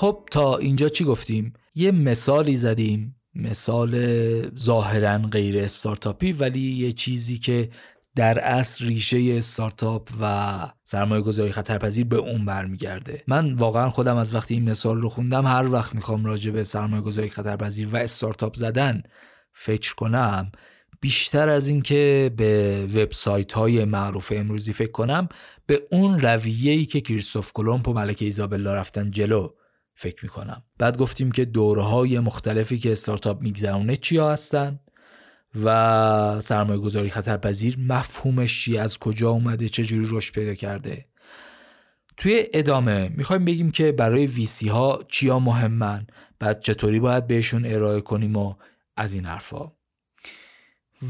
خب تا اینجا چی گفتیم؟ یه مثالی زدیم مثال ظاهرا غیر استارتاپی ولی یه چیزی که در اصل ریشه استارتاپ و سرمایه گذاری خطرپذیر به اون برمیگرده من واقعا خودم از وقتی این مثال رو خوندم هر وقت می‌خوام راجع به سرمایه گذاری خطرپذیر و استارتاپ زدن فکر کنم بیشتر از اینکه به وبسایت های معروف امروزی فکر کنم به اون رویه‌ای که کریستوف کلمب و ملکه ایزابلا رفتن جلو فکر می‌کنم. بعد گفتیم که دوره های مختلفی که استارتاپ میگذرونه چیا هستن و سرمایه گذاری خطرپذیر مفهومش چی از کجا اومده؟ چجوری رشد پیدا کرده؟ توی ادامه می‌خوایم بگیم که برای ویسی ها چیا مهمن بعد چطوری باید بهشون ارائه کنیم و از این حرفا.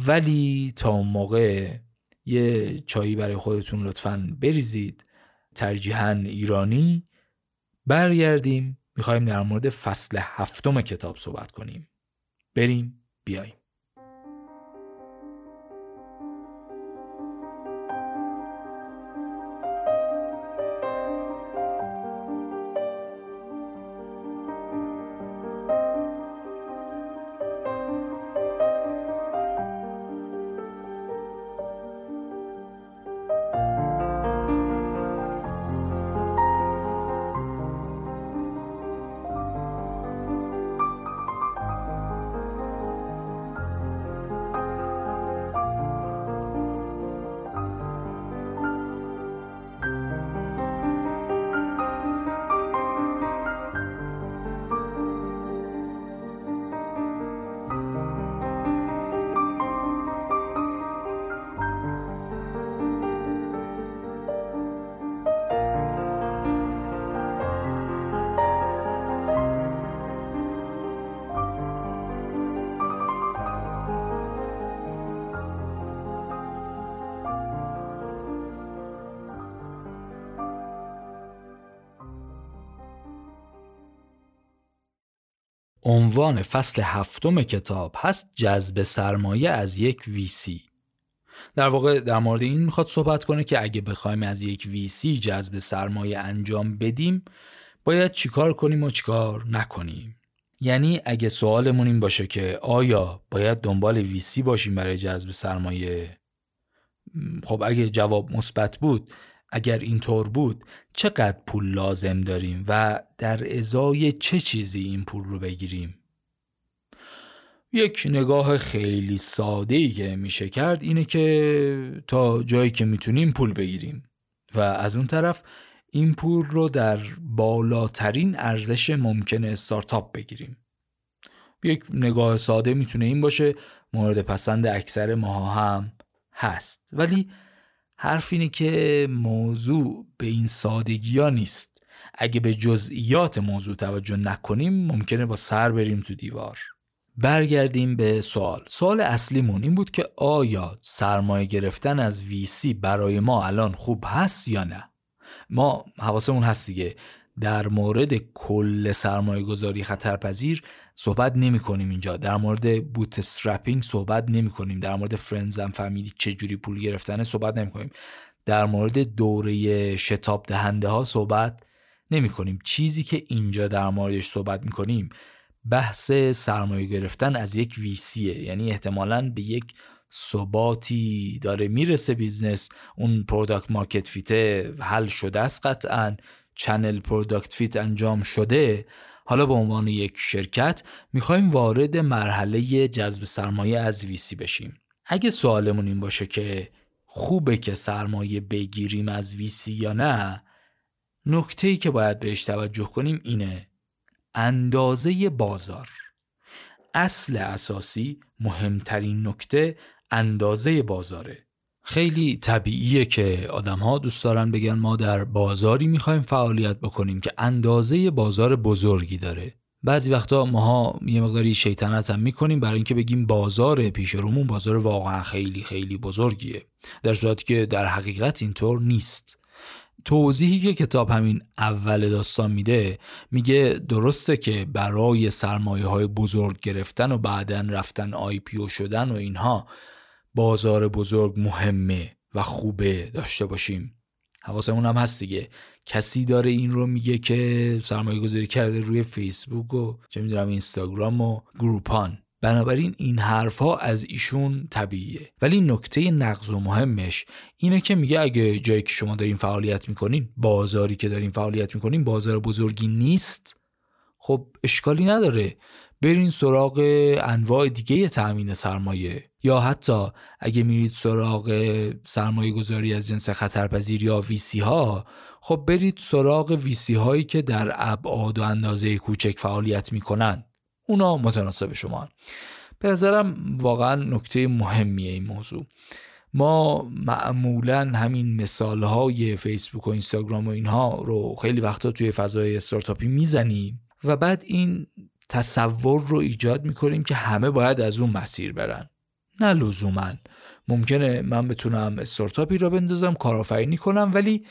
ولی تا اون موقع یه چایی برای خودتون لطفا بریزید. ترجیحاً ایرانی برگردیم می‌خوایم در مورد فصل هفتم کتاب صحبت کنیم. بریم بیاییم. عنوان فصل هفتم کتاب هست جذب سرمایه از یک ویسی در واقع در مورد این می‌خواد صحبت کنه که اگه بخوایم از یک ویسی جذب سرمایه انجام بدیم باید چیکار کنیم و چیکار نکنیم؟ یعنی اگه سوالمون این باشه که آیا باید دنبال ویسی باشیم برای جذب سرمایه؟ خب اگه جواب مثبت بود اگر اینطور بود چقدر پول لازم داریم و در ازای چه چیزی این پول رو بگیریم؟ یک نگاه خیلی ساده ای که میشه کرد اینه که تا جایی که می‌تونیم پول بگیریم. و از اون طرف این پول رو در بالاترین ارزش ممکن استارتاپ بگیریم. یک نگاه ساده می‌تونه این باشه مورد پسند اکثر ماها هم هست. ولی حرف اینه که موضوع به این سادگی ها نیست. اگه به جزئیات موضوع توجه نکنیم ممکنه با سر بریم تو دیوار. برگردیم به سوال. سوال اصلیمون این بود که آیا سرمایه گرفتن از VC برای ما الان خوب هست یا نه؟ ما حواسمون هست دیگه. در مورد کل سرمایه گذاری خطرپذیر صحبت نمی کنیم اینجا. در مورد bootstrapping صحبت نمی کنیم در مورد friends and family چجوری پول گرفتنه صحبت نمی کنیم در مورد دوره شتاب دهنده ها صحبت نمی کنیم چیزی که اینجا در موردش صحبت می کنیم بحث سرمایه گرفتن از یک VC ه. یعنی احتمالا به یک ثباتی داره می‌رسه business. اون product market fit حل شده است قطعا. channel product fit انجام شده. حالا به عنوان یک شرکت می‌خوایم وارد مرحله جذب سرمایه از VC بشیم. اگه سوالمون این باشه که خوبه که سرمایه بگیریم از VC یا نه نکته ای که باید بهش توجه کنیم اینه. اندازه بازار. اصل اساسی مهمترین نکته اندازه بازاره. خیلی طبیعیه که آدم ها دوست دارن بگن ما در بازاری می‌خوایم فعالیت بکنیم که اندازه بازار بزرگی داره. بعضی وقتا ماها یه مقداری شیطنت هم می‌کنیم برای اینکه بگیم بازار پیش رومون بازار واقعا خیلی خیلی بزرگیه. در صورتی که در حقیقت اینطور نیست. توضیحی که کتاب همین اول داستان میده میگه درسته که برای سرمایه های بزرگ گرفتن و بعدا رفتن آی پی شدن و اینها بازار بزرگ مهمه و خوبه داشته باشیم. حواسمون هم هست دیگه. کسی داره این رو میگه که سرمایه گذاری کرده روی فیسبوک و چه می‌دونم اینستاگرام و گروپان. بنابراین این حرفها از ایشون طبیعیه. ولی نکته نقض و مهمش اینه که میگه اگه جایی که شما دارین فعالیت می‌کنین بازاری که دارین فعالیت می‌کنین بازار بزرگی نیست. خب اشکالی نداره. برین سراغ انواع دیگه تأمین سرمایه. یا حتی اگه میرید سراغ سرمایه گذاری از جنس خطرپذیر یا ویسی ها خب برید سراغ ویسی هایی که در ابعاد و اندازه کوچک فعالیت می‌کنن. اونا متناسب شما به نظرم واقعا نکته مهمیه این موضوع. ما معمولا همین مثال های فیسبوک و اینستاگرام و اینها رو خیلی وقتا توی فضای استارتاپی می‌زنیم و بعد این تصور رو ایجاد می‌کنیم که همه باید از اون مسیر برن. نه لزوما. ممکنه من بتونم استارتاپی را بندازم کارآفرینی کنم ولی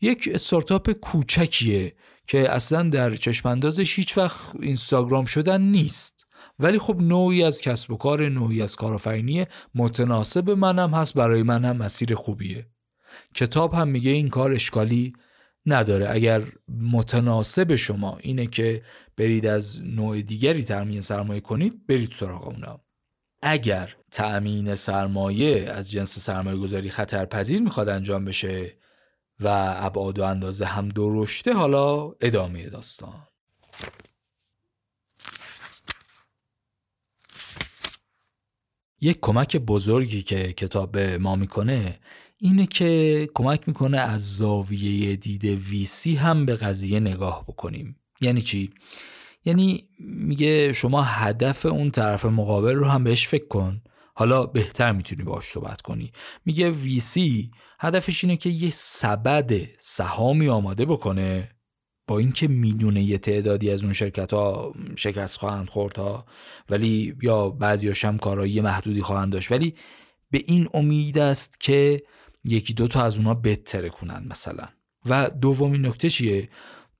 یک استارتاپ کوچکیه که اصلا در چشماندازش هیچ وقت اینستاگرام شدن نیست. ولی خب نوعی از کسب و کار نوعی از کارآفرینی متناسب منم هست برای منم مسیر خوبیه. کتاب هم میگه این کار اشکالی نداره. اگر متناسب شما اینه که برید از نوع دیگری تأمین سرمایه کنید برید سراغ اونا. اگر تأمین سرمایه از جنس سرمایه گذاری خطرپذیر می‌خواد انجام بشه و ابعاد و اندازه هم درشته حالا ادامه داستان. یک کمک بزرگی که کتاب ما می‌کنه اینه که کمک می‌کنه از زاویه دید ویسی هم به قضیه نگاه بکنیم. یعنی چی؟ یعنی میگه شما هدف اون طرف مقابل رو هم بهش فکر کن. حالا بهتر می‌تونی باش صحبت کنی. میگه ویسی هدفش اینه که یه سبد سهامی آماده بکنه با اینکه می‌دونه یه تعدادی از اون شرکت ها شکست خواهند خورد ها ولی یا بعضی هم کارایی محدودی خواهند داشت. ولی به این امید است که یکی دو تا از اونها بهتره کنن مثلا. و دومین نکته چیه؟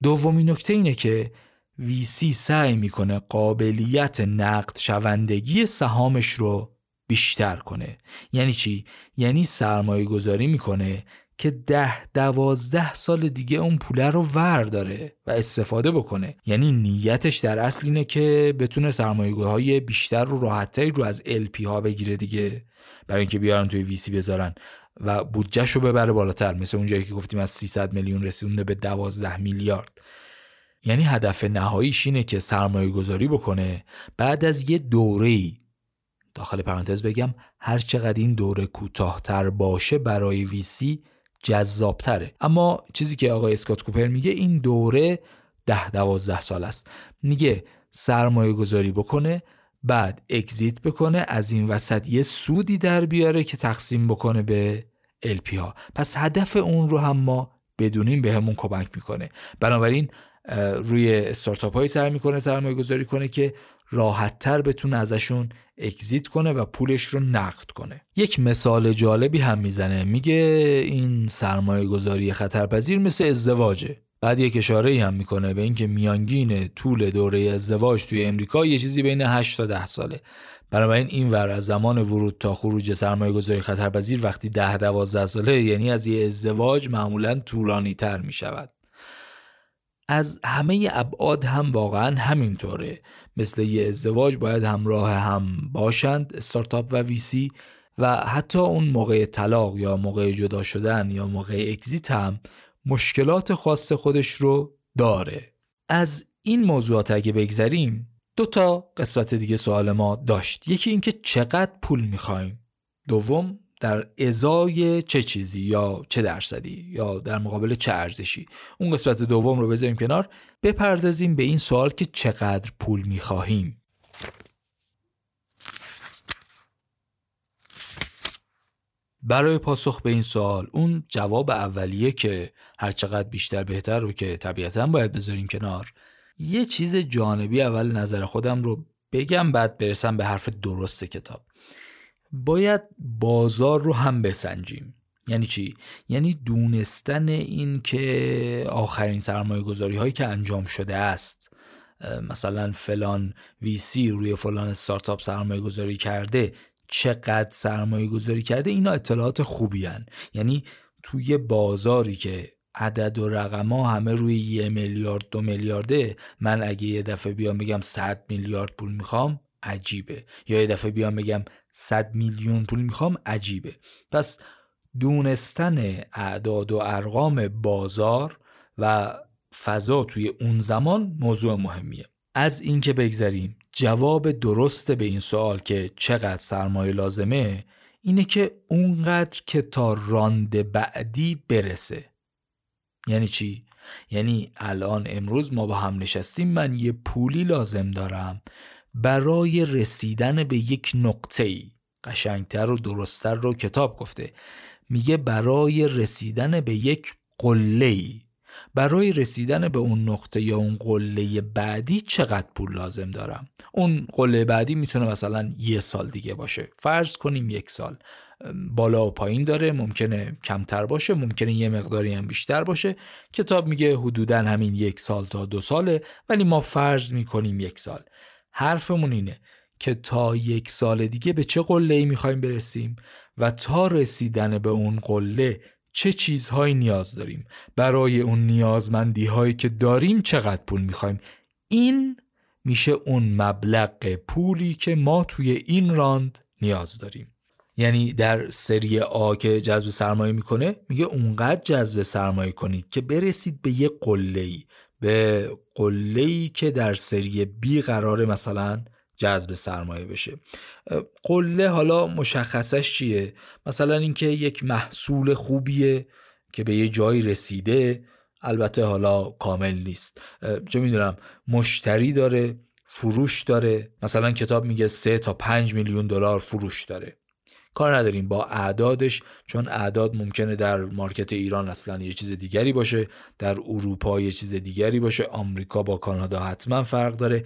دومین نکته اینه که ویسی سعی می‌کنه قابلیت نقد شوندگی سهامش رو بیشتر کنه. یعنی چی؟ یعنی سرمایه گذاری می‌کنه که ده دوازده سال دیگه اون پوله رو ور داره و استفاده بکنه. یعنی نیتش در اصل اینه که بتونه سرمایه های بیشتر رو راحتتری رو از LP ها بگیره دیگه. برای اینکه بیارن توی ویسی بذارن و بودجهش رو ببره بالاتر. مثل اونجایی که گفتیم از 300 میلیون رسونده به 12 میلیارد. یعنی هدف نهاییش اینه که سرمایه گذاری بکنه. بعد از یه دوره داخل پرانتز بگم هر چقدر این دوره کوتاهتر باشه برای ویسی جذابتره. اما چیزی که آقای اسکات کوپر میگه این دوره ده دوازده سال است. میگه سرمایه گذاری بکنه بعد اگزیت بکنه از این وسط یه سودی در بیاره که تقسیم بکنه به LP ها. پس هدف اون رو هم ما بدونیم به همون کمک می‌کنه. بنابراین روی استارتاپ هایی سر می‌کنه سرمایه گذاری کنه که راحت تر بتونه ازشون اگزیت کنه و پولش رو نقد کنه. یک مثال جالبی هم می‌زنه. میگه این سرمایه گذاری خطرپذیر مثل ازدواجه. بعد یک اشاره هم می‌کنه به اینکه میانگین طول دوره ازدواج توی امریکا یه چیزی بین 8 تا 10 ساله. بنابراین این ور از زمان ورود تا خروج سرمایه گذاری خطرپذیر وقتی 10 12 ساله یعنی از یه ازدواج معمولا طولانی تر می شود از همه ابعاد هم واقعا همینطوره. مثل یه ازدواج باید همراه هم باشند استارتاپ و ویسی و حتی اون موقع طلاق یا موقع جدا شدن یا موقع اکزیت هم مشکلات خاص خودش رو داره. از این موضوعات اگه بگذریم دو تا قسمت دیگه سوال ما داشت. یکی اینکه چقدر پول می‌خوایم. دوم در ازای چه چیزی یا چه درصدی یا در مقابل چه ارزشی؟ اون قسمت دوم رو بذاریم کنار. بپردازیم به این سوال که چقدر پول می‌خواهیم. برای پاسخ به این سوال اون جواب اولیه که هر چقدر بیشتر بهتر رو که طبیعتا باید بذاریم کنار. یه چیز جانبی اول نظر خودم رو بگم بعد برسم به حرف درست کتاب. باید بازار رو هم بسنجیم یعنی چی؟ یعنی دونستن این که آخرین سرمایه گذاری هایی که انجام شده است مثلا فلان ویسی روی فلان استارتاپ سرمایه گذاری کرده چقدر سرمایه گذاری کرده اینا اطلاعات خوبی هن. یعنی توی بازاری که عدد و رقم ها همه روی یه میلیارد دو میلیارده من اگه یه دفعه بیام بگم 100 میلیارد پول می‌خوام عجیبه. یا یه دفعه بیام بگم 100 میلیون پول می‌خوام عجیبه. پس دونستن اعداد و ارقام بازار و فضا توی اون زمان موضوع مهمیه. از اینکه بگذریم جواب درست به این سوال که چقدر سرمایه لازمه اینه که اونقدر که تا راند بعدی برسه. یعنی چی؟ یعنی الان امروز ما با هم نشستیم من یه پولی لازم دارم. برای رسیدن به یک نقطه ای قشنگتر و درستتر رو کتاب گفته. میگه برای رسیدن به یک قله ای برای رسیدن به اون نقطه یا اون قله بعدی چقدر پول لازم دارم؟ اون قله بعدی می‌تونه مثلا یه سال دیگه باشه. فرض کنیم یک سال. بالا و پایین داره ممکنه کمتر باشه ممکنه یه مقداری هم بیشتر باشه. کتاب میگه حدودا همین یک سال تا دو ساله ولی ما فرض می‌کنیم یک سال. حرفمون اینه که تا یک سال دیگه به چه قله ای می‌خوایم برسیم و تا رسیدن به اون قله چه چیزهایی نیاز داریم؟ برای اون نیازمندی هایی که داریم چقدر پول می‌خوایم؟ این میشه اون مبلغ پولی که ما توی این راند نیاز داریم. یعنی در سری آ که جذب سرمایه می‌کنه میگه اونقدر جذب سرمایه کنید که برسید به یه قله ای به قله ای که در سری بی قراره مثلا جذب سرمایه بشه. قله حالا مشخصش چیه؟ مثلا اینکه یک محصول خوبیه که به یه جایی رسیده البته حالا کامل نیست. چه می‌دونم مشتری داره فروش داره مثلا کتاب میگه سه تا پنج میلیون دلار فروش داره. کار نداریم با اعدادش چون اعداد ممکنه در مارکت ایران اصلا یه چیز دیگری باشه در اروپا یه چیز دیگری باشه آمریکا با کانادا حتما فرق داره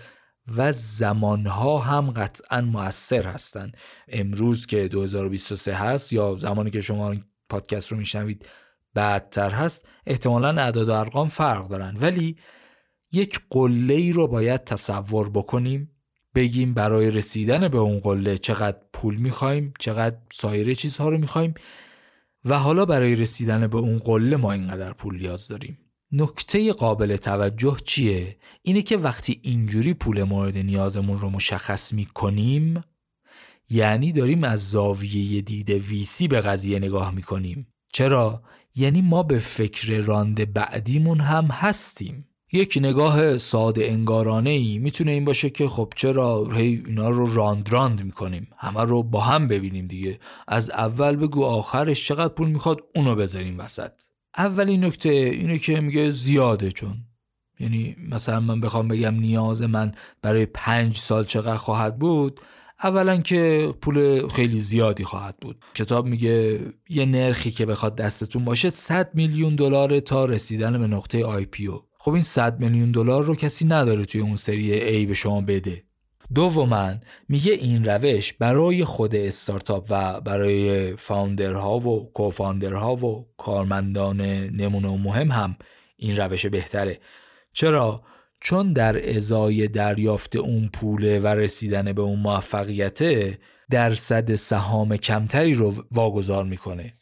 و زمانها هم قطعا موثر هستن. امروز که 2023 هست یا زمانی که شما پادکست رو میشنوید بعدتر هست احتمالا اعداد و ارقام فرق دارن. ولی یک قله ای رو باید تصور بکنیم بگیم برای رسیدن به اون قله چقدر پول می‌خوایم چقدر سایر چیزها رو می‌خوایم و حالا برای رسیدن به اون قله ما اینقدر پول نیاز داریم نکته قابل توجه چیه؟ اینه که وقتی اینجوری پول مورد نیازمون رو مشخص می‌کنیم یعنی داریم از زاویه دید ویسی به قضیه نگاه می‌کنیم چرا؟ یعنی ما به فکر راند بعدیمون هم هستیم یک نگاه ساده انگارانه ای می‌تونه این باشه که خب چرا هی اینا رو راند راند می‌کنیم. همه رو با هم ببینیم دیگه. از اول بگو آخرش چقدر پول می‌خواد اونو بذاریم وسط. اولین نکته اینه که میگه زیاده چون. یعنی مثلا من بخوام بگم نیاز من برای پنج سال چقدر خواهد بود اولا که پول خیلی زیادی خواهد بود. کتاب میگه یه نرخی که بخواد دستتون باشه 100 میلیون دلار تا رسیدن به نقطه آی پی خب این 100 میلیون دلار رو کسی نداره توی اون سری A به شما بده. دوما میگه این روش برای خود استارتاپ و برای فاوندرها و کوفاندرها و کارمندان نمونه و مهم هم این روش بهتره. چرا؟ چون در ازای دریافت اون پوله و رسیدن به اون موفقیت درصد سهام کمتری رو واگذار می‌کنه.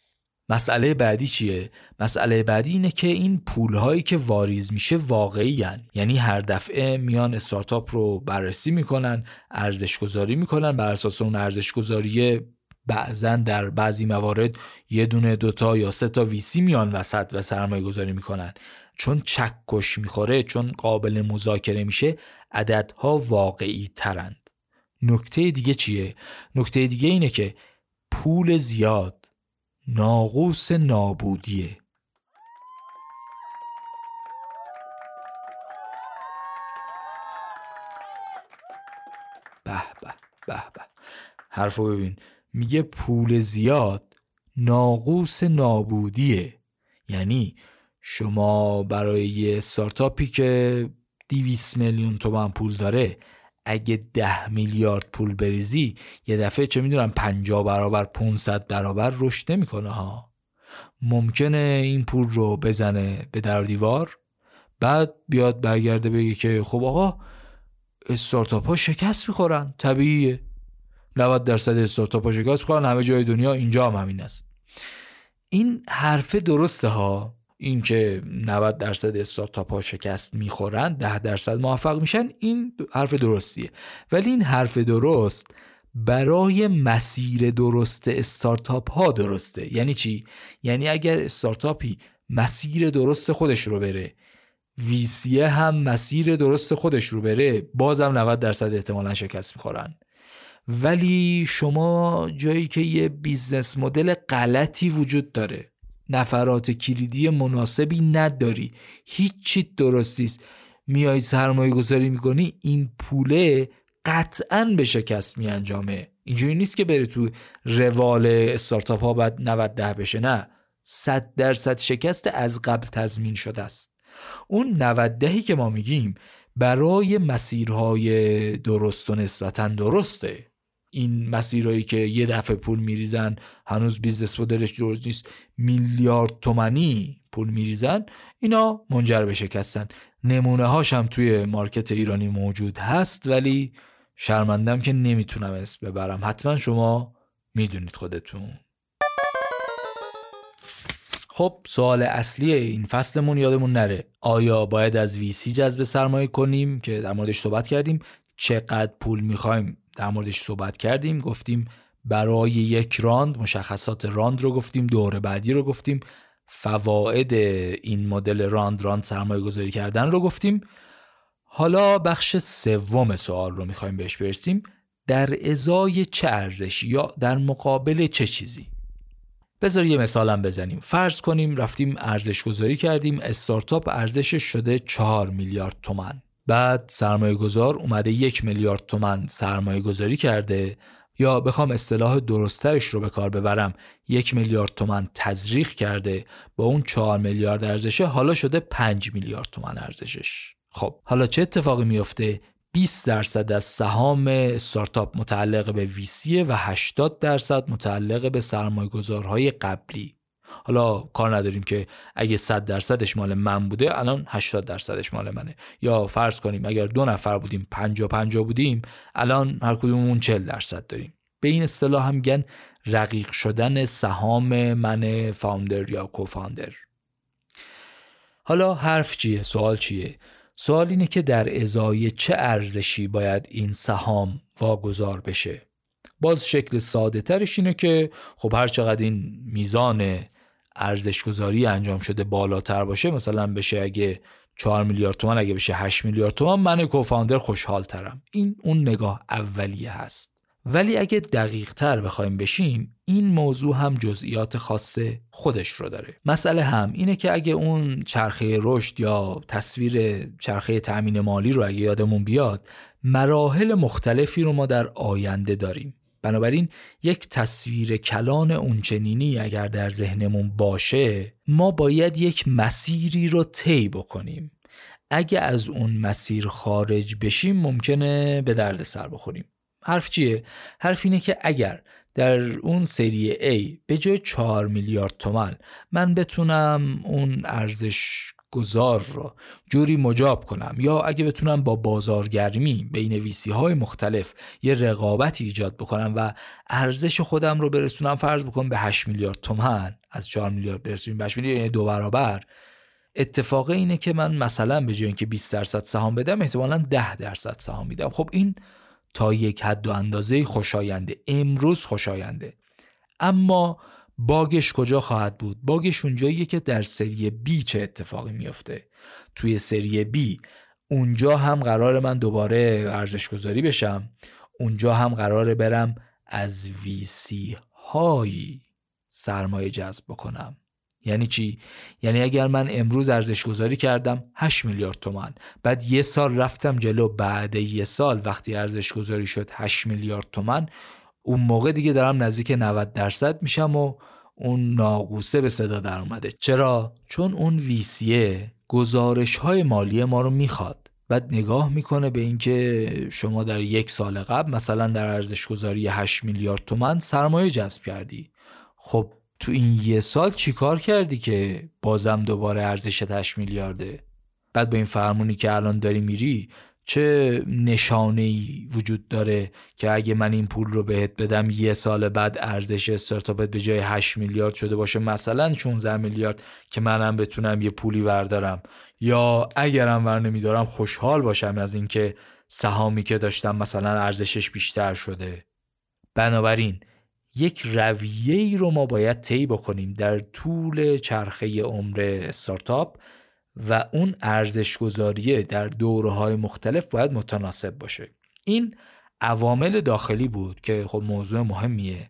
مسئله بعدی چیه؟ مسئله بعدی اینه که این پولهایی که واریز میشه واقعی هن. یعنی هر دفعه میان استارتاپ رو بررسی می‌کنن ارزش گذاری می‌کنن بر اساس اون ارزش گذاری بعضا در بعضی موارد یه دونه دوتا یا سه تا ویسی میان وسط و سرمایه گذاری می‌کنن چون چکش می‌خوره چون قابل مذاکره میشه عددها واقعی ترند نکته دیگه چیه؟ نکته دیگه اینه که پول زیاد ناقوس نابودیه. به به به به. حرفو ببین. میگه پول زیاد ناقوس نابودیه. یعنی شما برای یه استارتاپی که 200 میلیون تومن پول داره اگه ده میلیارد پول بریزی یه دفعه چه می‌دونم 50 برابر 500 برابر رشد نمی‌کنه ها. ممکنه این پول رو بزنه به در دیوار بعد بیاد برگرده بگه که خب آقا استارتاپ ها شکست می‌خورن. طبیعیه. 90 درصد استارتاپ ها شکست می‌خورن. همه جای دنیا اینجا هم همین است. این حرف درسته ها. اینکه 90 درصد استارتاپ ها شکست می‌خورن 10 درصد موفق میشن این حرف درستیه. ولی این حرف درست برای مسیر درست استارتاپ ها درسته. یعنی چی؟ یعنی اگر استارتاپی مسیر درست خودش رو بره ویسیه هم مسیر درست خودش رو بره بازم 90 درصد احتمالا شکست می‌خورن. ولی شما جایی که یه business model غلطی وجود داره نفرات کلیدی مناسبی نداری. هیچی درست نیست. میای سرمایه گذاری می‌کنی این پوله قطعا به شکست میانجامه. اینجوری نیست که بره تو روال استارتاپ ها بعد 90 ده بشه. نه. 100 درصد شکست از قبل تضمین شده است. اون 90 دهی که ما میگیم برای مسیرهای درست و نسبتا درسته. این مسیرهایی که یه دفعه پول میریزن هنوز business model ش درست نیست میلیارد تومنی پول میریزن اینا منجر به شکستن. نمونه هاش هم توی market ایرانی موجود هست ولی شرمندم که نمی‌تونم اسم ببرم. حتما شما می‌دونید خودتون. خب سوال اصلی این فصلمون یادمون نره. آیا باید از VC جذب سرمایه کنیم که در موردش صحبت کردیم؟ چقدر پول می‌خوایم در موردش صحبت کردیم گفتیم برای یک round مشخصات round رو گفتیم دور بعدی رو گفتیم فواید این مدل round round سرمایه گذاری کردن رو گفتیم. حالا بخش سوم سوال رو می‌خوایم بهش برسیم. در ازای چه ارزشی یا در مقابل چه چیزی؟ بذار یه مثالم بزنیم. فرض کنیم رفتیم ارزش گذاری کردیم استارتاپ ارزشش شده 4 میلیارد تومن بعد سرمایه گذار اومده یک میلیارد تومن سرمایه گذاری کرده. یا بخوام اصطلاح درسترش رو به کار ببرم یک میلیارد تومن تزریق کرده. با اون چهار میلیارد ارزشه حالا شده 5 میلیارد تومن ارزشش. خب حالا چه اتفاقی میفته 20 درصد از سهام استارتاپ متعلق به ویسی و 80 درصد متعلق به سرمایه گذارهای قبلی. حالا کار نداریم که اگه 100 درصدش مال من بوده الان 80 درصدش مال منه. یا فرض کنیم اگر دو نفر بودیم 50 50 بودیم الان هر کدوممون 40 درصد داریم. به این اصطلاح هم میگن رقیق شدن سهام من فاوندر یا کوفاندر حالا حرف چیه؟ سوال چیه؟ سوال اینه که در ازای چه ارزشی باید این سهام واگذار بشه؟ باز شکل ساده ترش اینه که خب هر چقدر این میزان ارزش گذاری انجام شده بالاتر باشه مثلا بشه اگه 4 میلیارد تومن اگه بشه 8 میلیارد تومن من کوفاندر خوشحال ترم. این اون نگاه اولیه هست. ولی اگه دقیق تر بخوایم بشیم این موضوع هم جزئیات خاص خودش رو داره. مسئله هم اینه که اگه اون چرخه رشد یا تصویر چرخه تأمین مالی رو اگه یادمون بیاد مراحل مختلفی رو ما در آینده داریم. بنابراین یک تصویر کلان اونچنینی اگر در ذهنمون باشه ما باید یک مسیری رو طی بکنیم اگه از اون مسیر خارج بشیم ممکنه به درد سر بخوریم حرف چیه؟ حرف اینه که اگر در اون سری A به جای 4 میلیارد تومن من بتونم اون ارزش گذار رو جوری مجاب کنم یا اگه بتونم با بازارگرمی بین ویسی های مختلف یه رقابتی ایجاد بکنم و ارزش خودم رو برسونم فرض بکنم به 8 میلیارد تومن از 4 میلیارد برسونیم به 8 میلیارد یعنی دو برابر. اتفاق اینه که من مثلا به جای اینکه 20 درصد سهام بدم احتمالا 10 درصد سهام میدم. خب این تا یک حد و اندازه خوشاینده امروز خوشاینده. اما باگش کجا خواهد بود؟ باگش اونجاییه که در سری بی چه اتفاقی میفته توی سری بی اونجا هم قرار من دوباره ارزش گذاری بشم. اونجا هم قراره برم از ویسی هایی سرمایه جذب بکنم. یعنی چی؟ یعنی اگر من امروز ارزش گذاری کردم 8 میلیارد تومن بعد یه سال رفتم جلو بعد یه سال وقتی ارزش گذاری شد 8 میلیارد تومن اون موقع دیگه دارم نزدیک 90 درصد میشم و اون ناقوسه به صدا در اومده. چرا؟ چون اون ویسیه گزارش های مالی ما رو می‌خواد. بعد نگاه می‌کنه به اینکه شما در یک سال قبل مثلا در ارزش گذاری 8 میلیارد تومن سرمایه جذب کردی. خب تو این یه سال چیکار کردی که بازم دوباره ارزش 8 میلیارده؟ بعد با این فرمونی که الان داری میری چه نشانه ای وجود داره که اگه من این پول رو بهت بدم یه سال بعد ارزش استارتاپت به جای 8 میلیارد شده باشه مثلا 16 میلیارد که منم بتونم یه پولی وردارم. یا اگرم ور نمیدارم خوشحال باشم از اینکه سهامی که داشتم مثلا ارزشش بیشتر شده. بنابراین یک رویه ای رو ما باید طی بکنیم در طول چرخه عمر استارتاپ. و اون ارزش گذاریه در دوره های مختلف باید متناسب باشه. این عوامل داخلی بود که خب موضوع مهمیه.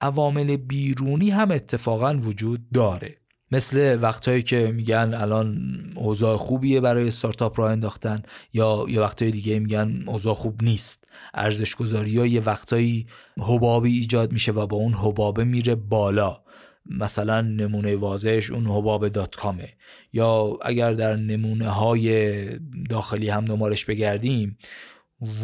عوامل بیرونی هم اتفاقا وجود داره. مثل وقتهایی که میگن الان اوضاع خوبیه برای استارتاپ راه انداختن یا یه وقتهای دیگه میگن اوضاع خوب نیست. ارزش گذاری یه وقتایی حبابی ایجاد میشه و با اون حبابه میره بالا. مثلا نمونه واضحش اون حباب دات کامه. یا اگر در نمونه های داخلی هم دنبالش بگردیم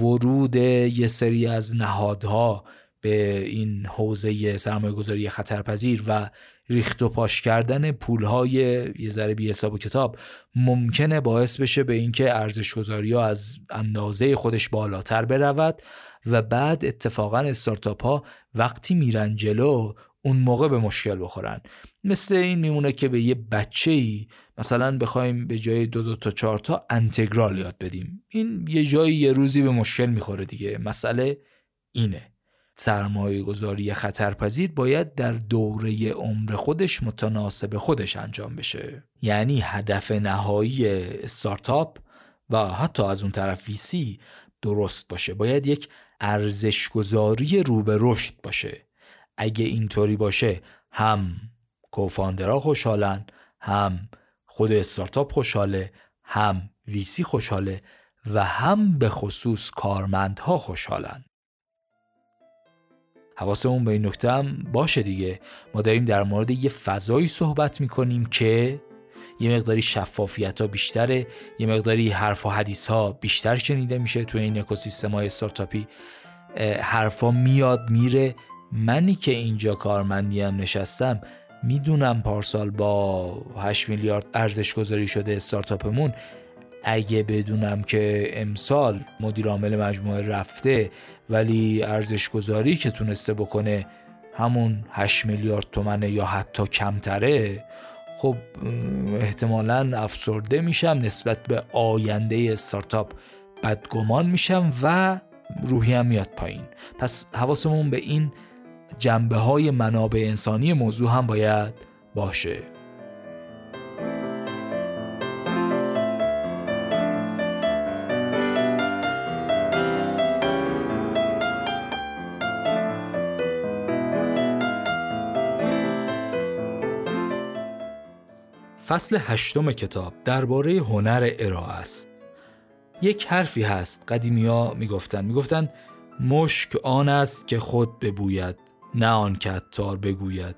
ورود یه سری از نهادها به این حوزه سرمایه گذاری خطرپذیر و ریخت و پاش کردن پولهای یه ذره بی حساب و کتاب ممکنه باعث بشه به اینکه ارزش گذاری ها از اندازه خودش بالاتر برود و بعد اتفاقا استارتاپ ها وقتی میرن جلو اون موقع به مشکل بخورن. مثل این میمونه که به یه بچه ای مثلا بخوایم به جای دو دو تا چهار تا انتگرال یاد بدیم. این یه جایی یه روزی به مشکل می‌خوره دیگه. مسئله اینه. سرمایه گذاری خطرپذیر باید در دوره عمر خودش متناسب خودش انجام بشه. یعنی هدف نهایی استارتاپ و حتی از اون طرف ویسی درست باشه. باید یک ارزش گذاری رو به رشد باشه. اگه اینطوری باشه هم کوفاندرها خوشحالن هم خود استارتاپ خوشحاله هم ویسی خوشحاله و هم به خصوص کارمندها خوشحالن. حواسمون به این نکته هم باشه دیگه. ما داریم در مورد یه فضایی صحبت می‌کنیم که یه مقداری شفافیت ها بیشتره یه مقداری حرف و حدیث ها بیشتر شنیده میشه تو این اکوسیستم های استارتاپی حرفا میاد میره منی که اینجا کارمندیم نشستم می‌دونم پارسال با 8 میلیارد ارزش گذاری شده استارتاپمون اگه بدونم که امسال مدیر عامل مجموعه رفته ولی ارزش گذاری که تونسته بکنه همون 8 میلیارد تومنه یا حتی کمتره خب احتمالا افسرده میشم نسبت به آینده استارتاپ بدگمان میشم و روحیم میاد پایین. پس حواسمون به این جنبه های منابع انسانی موضوع هم باید باشه. فصل هشتم کتاب درباره هنر ارائه است. یک حرفی هست. قدیمیا می‌گفتن. می‌گفتن مشک آن است که خود ببوید. نه آن که عطار بگوید.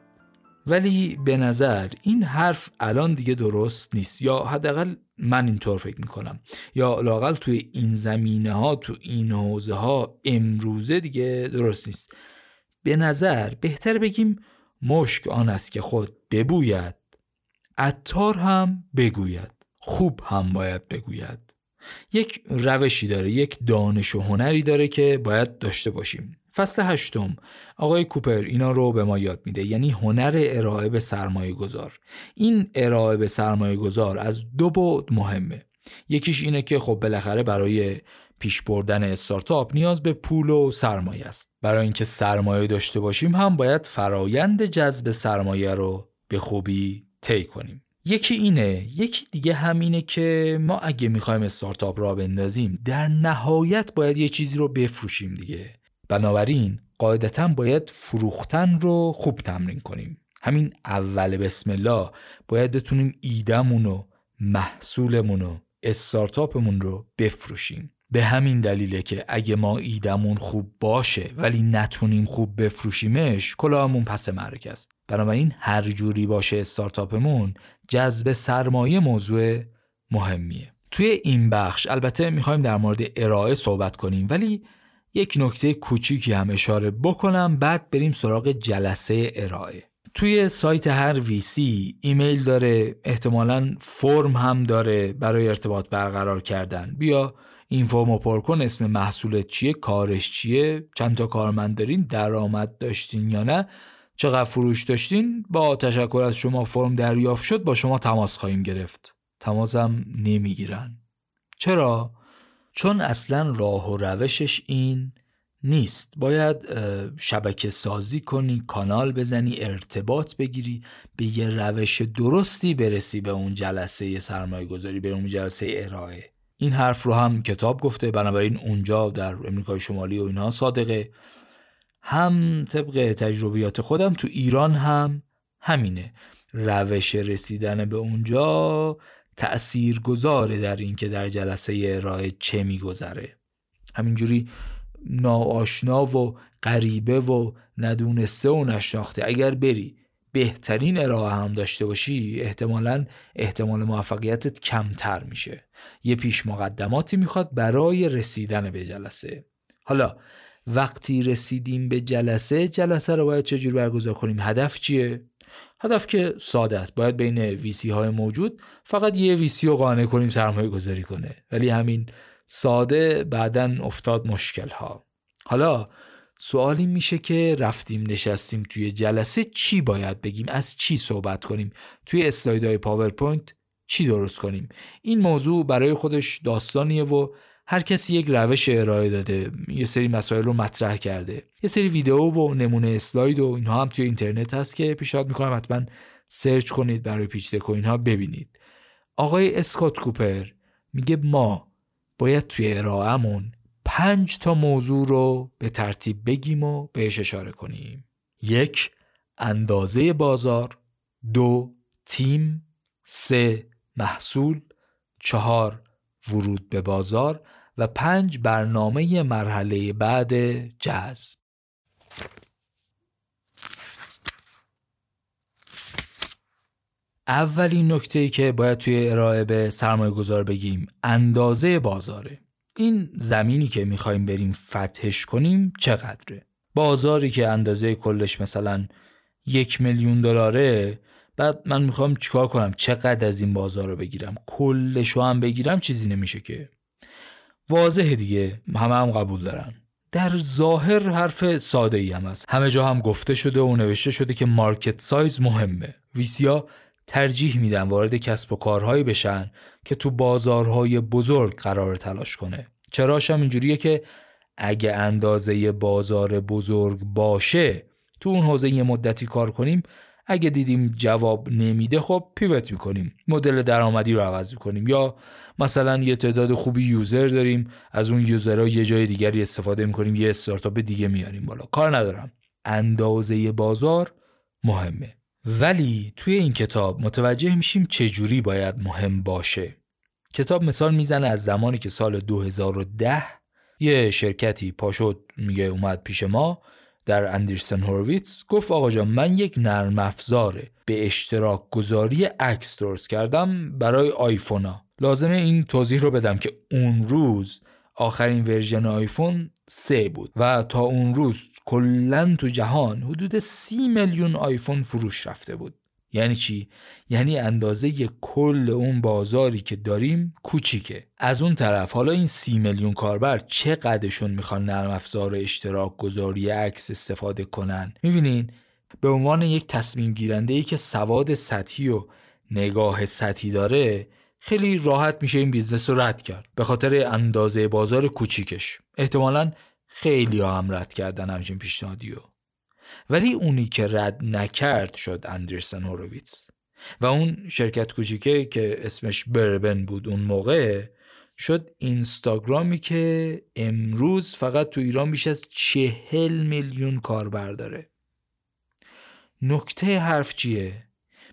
ولی به نظر این حرف الان دیگه درست نیست. یا حداقل من اینطور فکر می‌کنم. یا لاقل توی این زمینه ها تو این حوزه ها امروزه دیگه درست نیست. به نظر بهتر بگیم مشک آن است که خود ببوید. عطار هم بگوید. خوب هم باید بگوید. یک روشی داره یک دانش و هنری داره که باید داشته باشیم. فصل هشتم. آقای کوپر اینا رو به ما یاد میده یعنی هنر ارائه به سرمایه گذار این ارائه به سرمایه گذار از دو بعد مهمه. یکیش اینه که خب بالاخره برای پیش بردن استارتاپ نیاز به پول و سرمایه است. برای اینکه سرمایه داشته باشیم هم باید فرایند جذب سرمایه رو به خوبی طی کنیم. یکی اینه یکی دیگه همینه که ما اگه می‌خوایم استارتاپ را بندازیم در نهایت باید یه چیزی رو بفروشیم دیگه. بنابراین قاعدتا باید فروختن رو خوب تمرین کنیم. همین اول بسم الله باید بتونیم ایدمون و محصولمون و استارتاپمون رو بفروشیم. به همین دلیله که اگه ما ایدمون خوب باشه ولی نتونیم خوب بفروشیمش کلاهمون پس مرگ است. بنابراین هر جوری باشه استارتاپمون جذب سرمایه موضوع مهمیه. توی این بخش البته می‌خوایم در مورد ارائه صحبت کنیم ولی یک نکته کوچیکی هم اشاره بکنم بعد بریم سراغ جلسه ارائه. توی سایت هر ویسی ایمیل داره احتمالا فرم هم داره برای ارتباط برقرار کردن. بیا این فرمو پر کن اسم محصولت چیه کارش چیه چند تا کارمند دارین درآمد داشتین یا نه چقدر فروش داشتین با تشکر از شما فرم دریافت شد با شما تماس خواهیم گرفت. تماسم نمی‌گیرن. چرا؟ چون اصلا راه و روشش این نیست. باید شبکه سازی کنی کانال بزنی ارتباط بگیری به یه روش درستی برسی به اون جلسه سرمایه گذاری به اون جلسه ارائه. این حرف رو هم کتاب گفته بنابراین اونجا در امریکای شمالی و اینها صادقه. هم طبق تجربیات خودم تو ایران هم همینه. روش رسیدن به اونجا تأثیر گذاره در اینکه در جلسه ارائه چه میگذره. همینجوری ناآشنا و غریبه و ندونسته و نشناخته. اگر بری بهترین ارائه هم داشته باشی احتمالا احتمال موفقیتت کمتر میشه. یه پیش مقدماتی می‌خواد برای رسیدن به جلسه. حالا وقتی رسیدیم به جلسه جلسه رو باید چجور برگزار کنیم؟ هدف چیه؟ هدف که ساده است. باید بین VC های موجود فقط یه VC رو قانع کنیم سرمایه گذاری کنه. ولی همین ساده بعدا افتاد مشکل ها حالا سوالی میشه که رفتیم نشستیم توی جلسه چی باید بگیم؟ از چی صحبت کنیم؟ توی اسلایدهای پاورپوینت چی درست کنیم؟ این موضوع برای خودش داستانیه و هر کسی یک روش ارائه داده یه سری مسائل رو مطرح کرده. یه سری ویدیو و نمونه اسلاید و اینها هم توی اینترنت هست که پیشنهاد می‌کنم حتما سرچ کنید برای پیچ و اینها ببینید. آقای اسکات کوپر میگه ما باید توی ارائهمون پنج تا موضوع رو به ترتیب بگیم و بهش اشاره کنیم. یک اندازه بازار. دو تیم. سه محصول. چهار ورود به بازار و پنج برنامه مرحله بعد جذب. اولین نکته ای که باید توی ارائه به سرمایه گذار بگیم اندازه بازاره. این زمینی که می‌خوایم بریم فتحش کنیم چقدره؟ بازاری که اندازه کلش مثلا یک میلیون دلاره بعد من می‌خوام چیکار کنم؟ چقدر از این بازار رو بگیرم؟ کلشو هم بگیرم چیزی نمیشه که. واضحه دیگه همه هم قبول دارن. در ظاهر حرف ساده ای هم هست. همه جا هم گفته شده و نوشته شده که مارکت سایز مهمه. ویسیا ترجیح میدن وارد کسب و کارهایی بشن که تو بازارهای بزرگ قرار تلاش کنه. چراش هم اینجوریه که اگه اندازه بازار بزرگ باشه تو اون حوزه یه مدتی کار کنیم اگه دیدیم جواب نمیده خب پیوت می‌کنیم. مدل درآمدی رو عوض می‌کنیم. یا مثلا یه تعداد خوبی یوزر داریم از اون یوزرها یه جای دیگری استفاده می‌کنیم یه استارتاپ دیگه میاریم بالا. کار ندارم. اندازه بازار مهمه. ولی توی این کتاب متوجه میشیم چجوری باید مهم باشه. کتاب مثال می‌زنه از زمانی که سال 2010 یه شرکتی پاشد میگه اومد پیش ما. در اندرسن هورویتس گفت آقا جان من یک نرم افزار به اشتراک گذاری عکس درست کردم برای آیفونا. لازمه این توضیح رو بدم که اون روز آخرین version آیفون سه بود و تا اون روز کلا تو جهان حدود سی میلیون آیفون فروش رفته بود. یعنی چی؟ یعنی اندازه کل اون بازاری که داریم کوچیکه. از اون طرف حالا این سی میلیون کاربر چقدرشون می‌خوان نرم افزار اشتراک گذاری عکس استفاده کنن؟ می‌بینین به عنوان یک تصمیم گیرنده ای که سواد سطحی و نگاه سطحی داره خیلی راحت میشه این business رو رد کرد. به خاطر اندازه بازار کوچیکش. احتمالا خیلی هم رد کردن همچین پیشنهادی ولی اونی که رد نکرد شد Andreessen Horowitz و اون شرکت کوچیکه که اسمش Burbn بود اون موقع شد اینستاگرامی که امروز فقط تو ایران بیش از چهل میلیون کاربر داره. نکته حرف چیه؟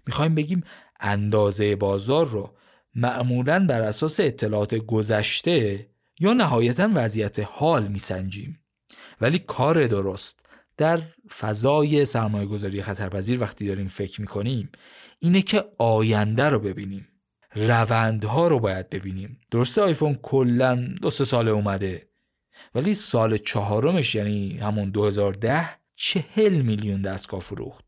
می‌خوایم بگیم اندازه بازار رو معمولا بر اساس اطلاعات گذشته یا نهایتا وضعیت حال میسنجیم. ولی کار درست. در فضای سرمایه گذاری خطرپذیر وقتی داریم فکر می‌کنیم اینه که آینده رو ببینیم. روندها رو باید ببینیم. درسته آیفون کلا دو سه سال اومده ولی سال چهارمش یعنی همون 2010 چهل میلیون دستگاه فروخت.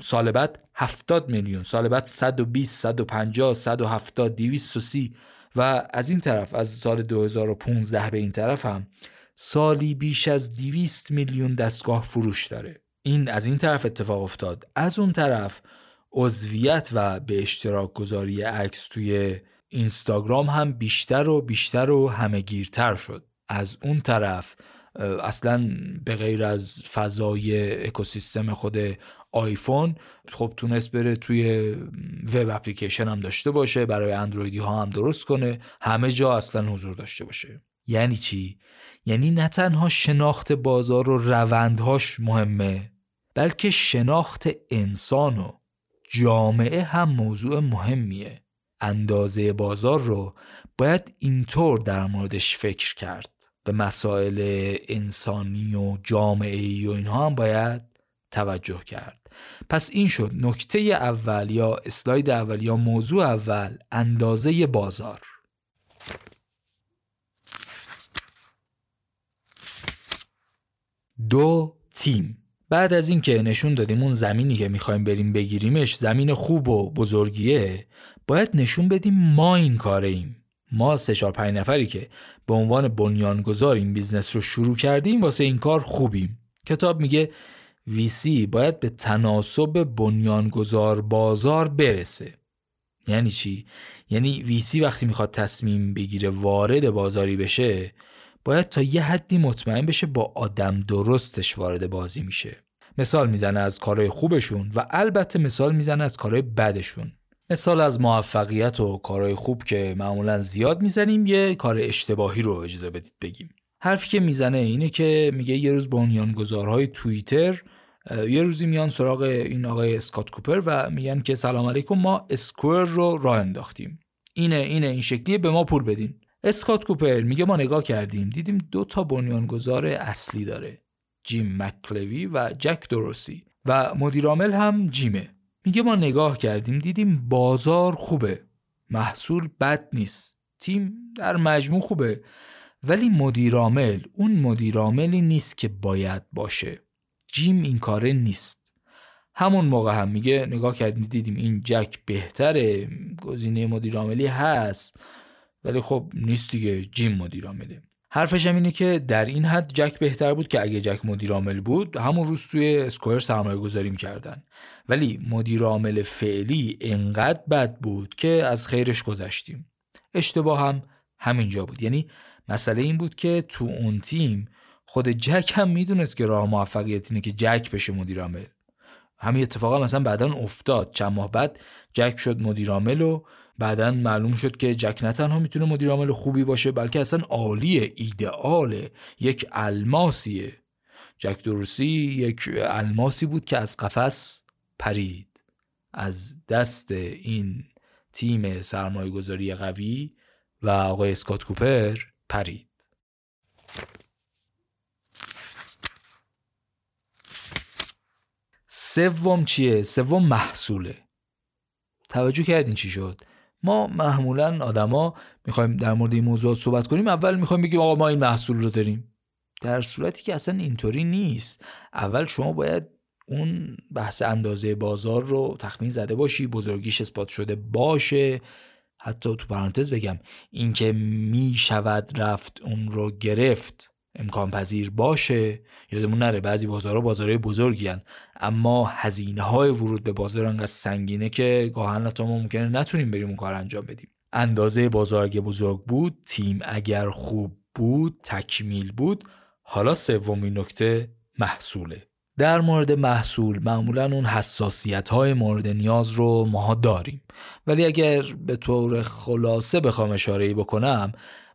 سال بعد 70 میلیون سال بعد 120 150 170 230 و از این طرف از سال 2015 به این طرف هم سالی بیش از 200 میلیون دستگاه فروش داره. این از این طرف اتفاق افتاد. از اون طرف عضویت و به اشتراک گذاری عکس توی اینستاگرام هم بیشتر و بیشتر و همهگیرتر شد. از اون طرف اصلا به غیر از فضای اکوسیستم خود آیفون خب تونست بره توی وب اپلیکیشن هم داشته باشه برای اندرویدی ها هم درست کنه همه جا اصلا حضور داشته باشه. یعنی چی؟ یعنی نه تنها شناخت بازار و روندهاش مهمه بلکه شناخت انسان و جامعه هم موضوع مهمیه. اندازه بازار رو باید اینطور در موردش فکر کرد. به مسائل انسانی و جامعه و اینها هم باید توجه کرد. پس این شد نکته اول یا اسلاید اول یا موضوع اول اندازه بازار. دو تیم. بعد از اینکه نشون دادیم اون زمینی که می‌خوایم بریم بگیریمش زمین خوب و بزرگیه باید نشون بدیم ما این کاره ایم. ما سه چهار پنج نفری که به عنوان بنیانگذار این business رو شروع کردیم واسه این کار خوبیم. کتاب میگه VC باید به تناسب بنیانگذار بازار برسه. یعنی چی؟ یعنی VC وقتی می‌خواد تصمیم بگیره وارد بازاری بشه باید تا یه حدی مطمئن بشه با آدم درستش وارد بازی میشه. مثال می‌زنه از کارهای خوبشون و البته مثال می‌زنه از کارهای بدشون. مثال از موفقیت و کارهای خوب که معمولا زیاد می‌زنیم یه کار اشتباهی رو اجازه بدید بگیم. حرفی که می‌زنه اینه که میگه یه روز بنیانگذارهای توییتر یه روزی میان سراغ این آقای اسکات کوپر و میگن که سلام علیکم ما اسکوئر رو راه انداختیم. اینه اینه این شکلیه به ما پول بدین. اسکات کوپر میگه ما نگاه کردیم دیدیم دو تا بنیانگذار اصلی داره جیم مکلوی و جک دروسی و مدیرعامل هم جیمه. میگه ما نگاه کردیم دیدیم بازار خوبه محصول بد نیست تیم در مجموع خوبه. ولی مدیرعامل اون مدیرعاملی نیست که باید باشه. جیم این کاره نیست. همون موقع هم میگه نگاه کردیم دیدیم این جک بهتره گزینه مدیر عاملی هست. ولی خب نیست دیگه جیم مدیر عامله حرفش هم اینه که در این حد جک بهتر بود که اگه جک مدیر عامل بود همون روز توی اسکوئر سرمایه گذاری می‌کردن. ولی مدیر عامل فعلی انقدر بد بود که از خیرش گذشتیم. اشتباه هم همینجا بود. یعنی مسئله این بود که تو اون تیم خود جک هم می‌دونست که راه موفقیت اینه که جک بشه مدیر عامل همین اتفاقا مثلا بعدا افتاد. چند ماه بعد جک شد مدیر عامل و بعدا معلوم شد که جک نه تنها می‌تونه مدیر عامل خوبی باشه بلکه اصلا عالیه ایدئاله یک الماسیه جک دروسی یک الماسی بود که از قفس پرید از دست این تیم سرمایه گذاری قوی و آقای اسکات کوپر پرید سوم چیه؟ سوم محصوله توجه کردین چی شد؟ ما معمولا آدما می‌خوایم در مورد این موضوعات صحبت کنیم اول می‌خوایم بگیم آقا ما این محصول رو داریم. در صورتی که اصلا اینطوری نیست. اول شما باید اون بحث اندازه بازار رو تخمین زده باشی بزرگیش اثبات شده باشه. حتی تو پرانتز بگم اینکه می شود رفت اون رو گرفت امکان پذیر باشه؟ یادمون نره بعضی بازارها بازارهای بزرگی هن. اما هزینه های ورود به بازار انقدر سنگینه که گاهن حتی ما ممکنه نتونیم بریم اون کار انجام بدیم. اندازه بازار اگه بزرگ بود تیم اگر خوب بود تکمیل بود حالا سومین نکته محصوله. در مورد محصول معمولا اون حساسیت های مورد نیاز رو ماها داریم. ولی اگر به طور خلاصه بخوام اشاره بکنم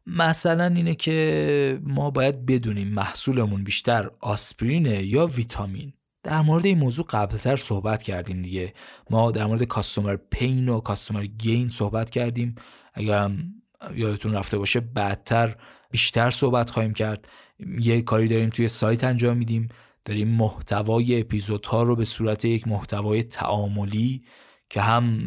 مثلا اینه که ما باید بدونیم محصولمون بیشتر آسپرینه یا ویتامین. در مورد این موضوع قبلتر صحبت کردیم دیگه. ما در مورد کاستومر پین و کاستومر گین صحبت کردیم. اگر هم یادتون رفته باشه بعدتر بیشتر صحبت خواهیم کرد. یه کاری داریم توی سایت انجام میدیم. داریم محتوای اپیزودها رو به صورت یک محتوای تعاملی که هم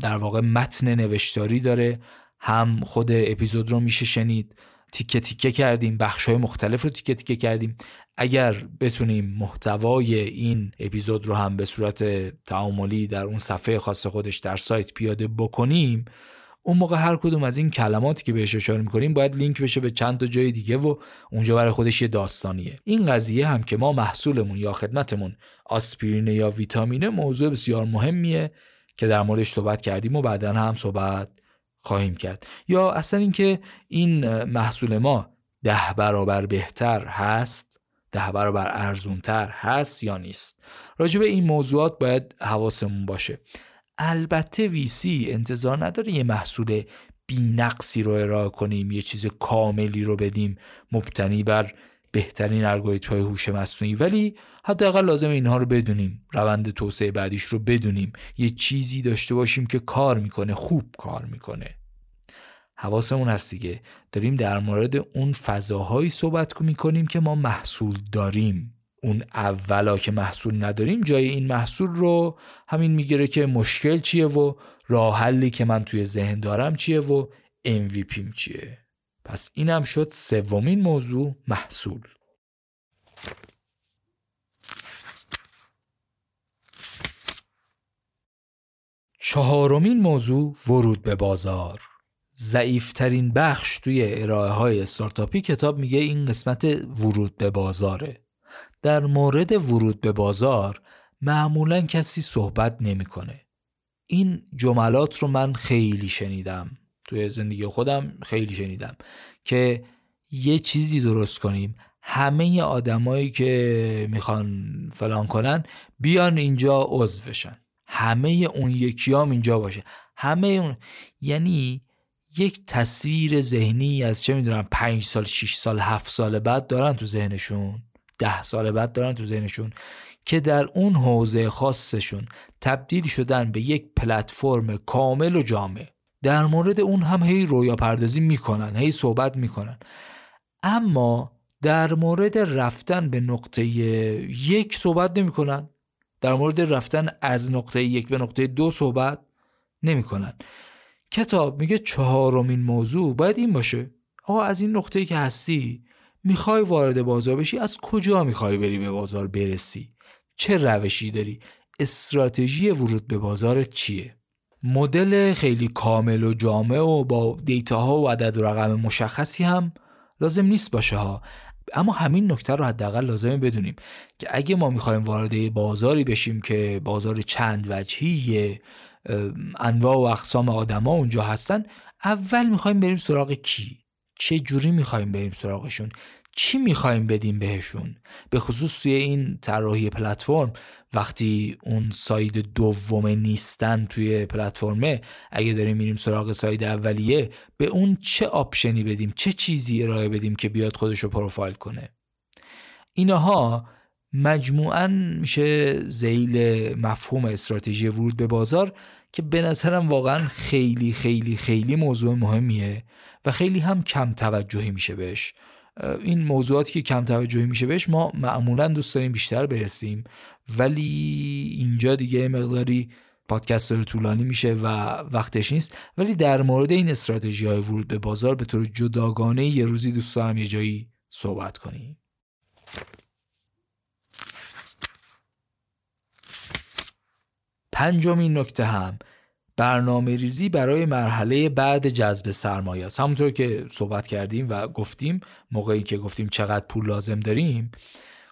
در واقع متن نوشتاری داره هم خود اپیزود رو میشه شنید. تیکه تیکه کردیم بخش های مختلف رو تیکه تیکه کردیم. اگر بتونیم محتوای این اپیزود رو هم به صورت تعاملی در اون صفحه خاص خودش در سایت پیاده بکنیم اون موقع هر کدوم از این کلماتی که بهش اشاره می‌کنیم باید لینک بشه به چند تا جای دیگه و اونجا برای خودش یه داستانیه. این قضیه هم که ما محصولمون یا خدمتمون آسپرین یا ویتامینه موضوع بسیار مهمیه که در موردش صحبت کردیم و بعدا هم صحبت خواهیم کرد. یا اصلا اینکه این محصول ما ده برابر بهتر هست ده برابر ارزونتر هست یا نیست؟ راجع به این موضوعات باید حواسمون باشه. البته ویسی انتظار نداره یه محصول بینقصی رو ارائه کنیم یه چیز کاملی رو بدیم. مبتنی بر بهترین الگوریتم های هوش مصنوعی. ولی حداقل لازم اینها رو بدونیم. روند توسعه بعدیش رو بدونیم. یه چیزی داشته باشیم که کار می‌کنه خوب کار می‌کنه. حواسمون هست دیگه. داریم در مورد اون فضاهایی صحبت می‌کنیم که ما محصول داریم. اون اولا که محصول نداریم جای این محصول رو همین می‌گیره که مشکل چیه و راه حلی که من توی ذهن دارم چیه و MVP چیه. پس اینم شد سومین موضوع محصول. چهارمین موضوع ورود به بازار. ضعیفترین بخش توی ارائه های استارتاپی کتاب میگه این قسمت ورود به بازاره. در مورد ورود به بازار معمولا کسی صحبت نمی‌کنه. این جملات رو من خیلی شنیدم. توی زندگی خودم خیلی شنیدم که یه چیزی درست کنیم. همه آدمایی که می‌خوان فلان کنن بیان اینجا عضو بشن. همه اون یکیام اینجا باشه. همه اون یعنی یک تصویر ذهنی از چه می‌دونم پنج سال شیش سال هفت سال بعد دارن تو ذهنشون. ده سال بعد دارن تو ذهنشون که در اون حوزه خاصشون تبدیل شدن به یک پلتفرم کامل و جامع. در مورد اون هم هی رویا پردازی می‌کنن هی صحبت می‌کنن. اما در مورد رفتن به نقطه یک صحبت نمی‌کنن. در مورد رفتن از نقطه یک به نقطه دو صحبت نمی‌کنن. کتاب میگه چهارمین موضوع باید این باشه. آقا از این نقطه که هستی می‌خوای وارد بازار بشی از کجا می‌خوای بری به بازار برسی؟ چه روشی داری؟ استراتژی ورود به بازار چیه؟ مدل خیلی کامل و جامع و با دیتاها و عدد و رقم مشخصی هم لازم نیست باشه ها. اما همین نکته رو حداقل لازمه بدونیم که اگه ما می‌خوایم وارد بازاری بشیم که بازار چند وجهی انواع و اقسام آدما اونجا هستن اول می‌خوایم بریم سراغ کی؟ چه جوری می‌خوایم بریم سراغشون؟ چی می‌خوایم بدیم بهشون؟ به خصوص توی این طراحی پلتفرم وقتی اون side دوم نیستن توی پلتفرمه اگه داریم میریم سراغ side اولیه به اون چه option ی بدیم؟ چه چیزی ارائه بدیم که بیاد خودش رو پروفایل کنه؟ اینها مجموعا میشه زیل مفهوم استراتژی ورود به بازار که به نظرم واقعا خیلی خیلی خیلی موضوع مهمیه و خیلی هم کم توجهی میشه بهش. این موضوعاتی که کم توجهی میشه بهش ما معمولا دوست داریم بیشتر برسیم. ولی اینجا دیگه مقداری پادکست داره طولانی میشه و وقتش نیست. ولی در مورد این استراتژی های ورود به بازار به طور جداگانه یه روزی دوست دارم یه جایی صحبت کنیم. پنجمین نکته هم. برنامه ریزی برای مرحله بعد جذب سرمایه است. همونطور که صحبت کردیم و گفتیم موقعی که گفتیم چقدر پول لازم داریم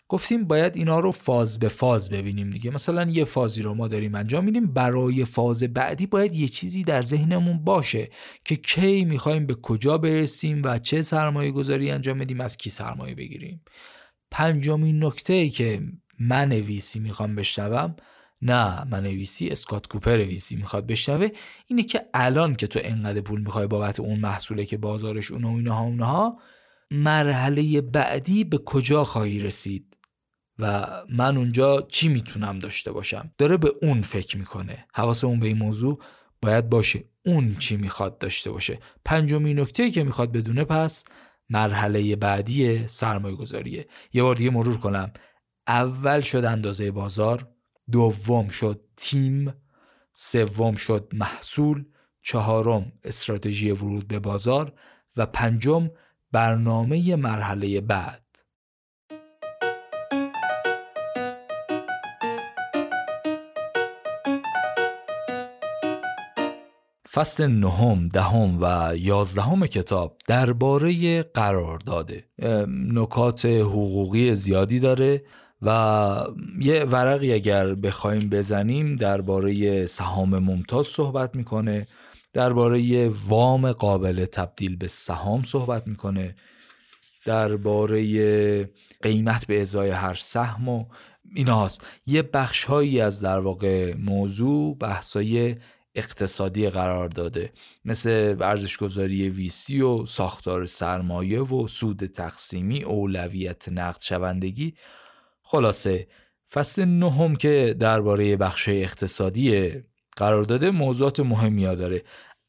گفتیم باید اینا رو فاز به فاز ببینیم دیگه. مثلا یه فازی رو ما داریم انجام میدیم برای فاز بعدی باید یه چیزی در ذهنمون باشه که کی می‌خوایم به کجا برسیم و چه سرمایه گذاری انجام بدیم از کی سرمایه بگیریم. پنجمین نکته که من ویسی می‌خوام بشنوم نه من ویسی اسکات کوپر ویسی می‌خواد بشنوه. اینه که الان که تو انقدر پول می‌خوای بابت اون محصوله که بازارش اون و اینها اونها مرحله بعدی به کجا خواهی رسید؟ و من اونجا چی می‌تونم داشته باشم؟ داره به اون فکر می‌کنه. حواسمون به این موضوع باید باشه. اون چی می‌خواد داشته باشه. پنجمین نکته که می‌خواد بدونه پس مرحله بعدی سرمایه گذاریه یه بار دیگه مرور کنم. اول شد اندازه بازار. دوم شد تیم سوم شد محصول چهارم استراتژی ورود به بازار و پنجم برنامه مرحله بعد. فصل نهم، دهم و یازدهم کتاب درباره قرارداده. نکات حقوقی زیادی داره. و یه ورقی اگر بخوایم بزنیم درباره سهام ممتاز صحبت می‌کنه درباره وام قابل تبدیل به سهام صحبت می‌کنه درباره قیمت به ازای هر سهم و ایناست یه بخش هایی از در واقع موضوع بحثای اقتصادی قرار داده. مثل ورزشگذاری ویسی و ساختار سرمایه و سود تقسیمی اولویت نقد شوندگی. خلاصه فصل نهم که درباره بخش اقتصادی قرار داده موضوعات مهمی داره.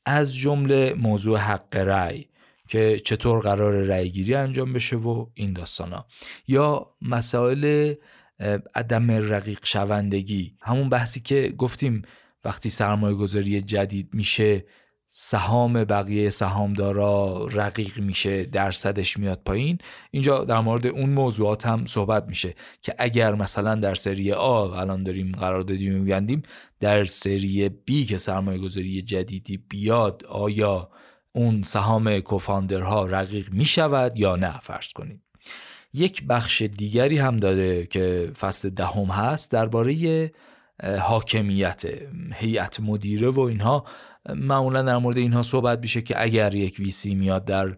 از جمله موضوع حق رأی که چطور قرار رأی گیری انجام بشه و این ها. یا مسائل عدم رقیق شوندگی. همون بحثی که گفتیم وقتی سرمایه گذاری جدید میشه سهام بقیه سهامدارا رقیق میشه درصدش میاد پایین. اینجا در مورد اون موضوعات هم صحبت میشه که اگر مثلا در سری آ الان داریم قرار دادیم میبندیم در سری بی که سرمایه گذاری جدیدی بیاد آیا اون سهام کوفاندرها رقیق می‌شود یا نه؟ فرض کنید. یک بخش دیگری هم داره که فصل دهم هست درباره حاکمیت هیئت مدیره و اینها. معمولا در مورد اینها صحبت میشه که اگر یک ویسی میاد در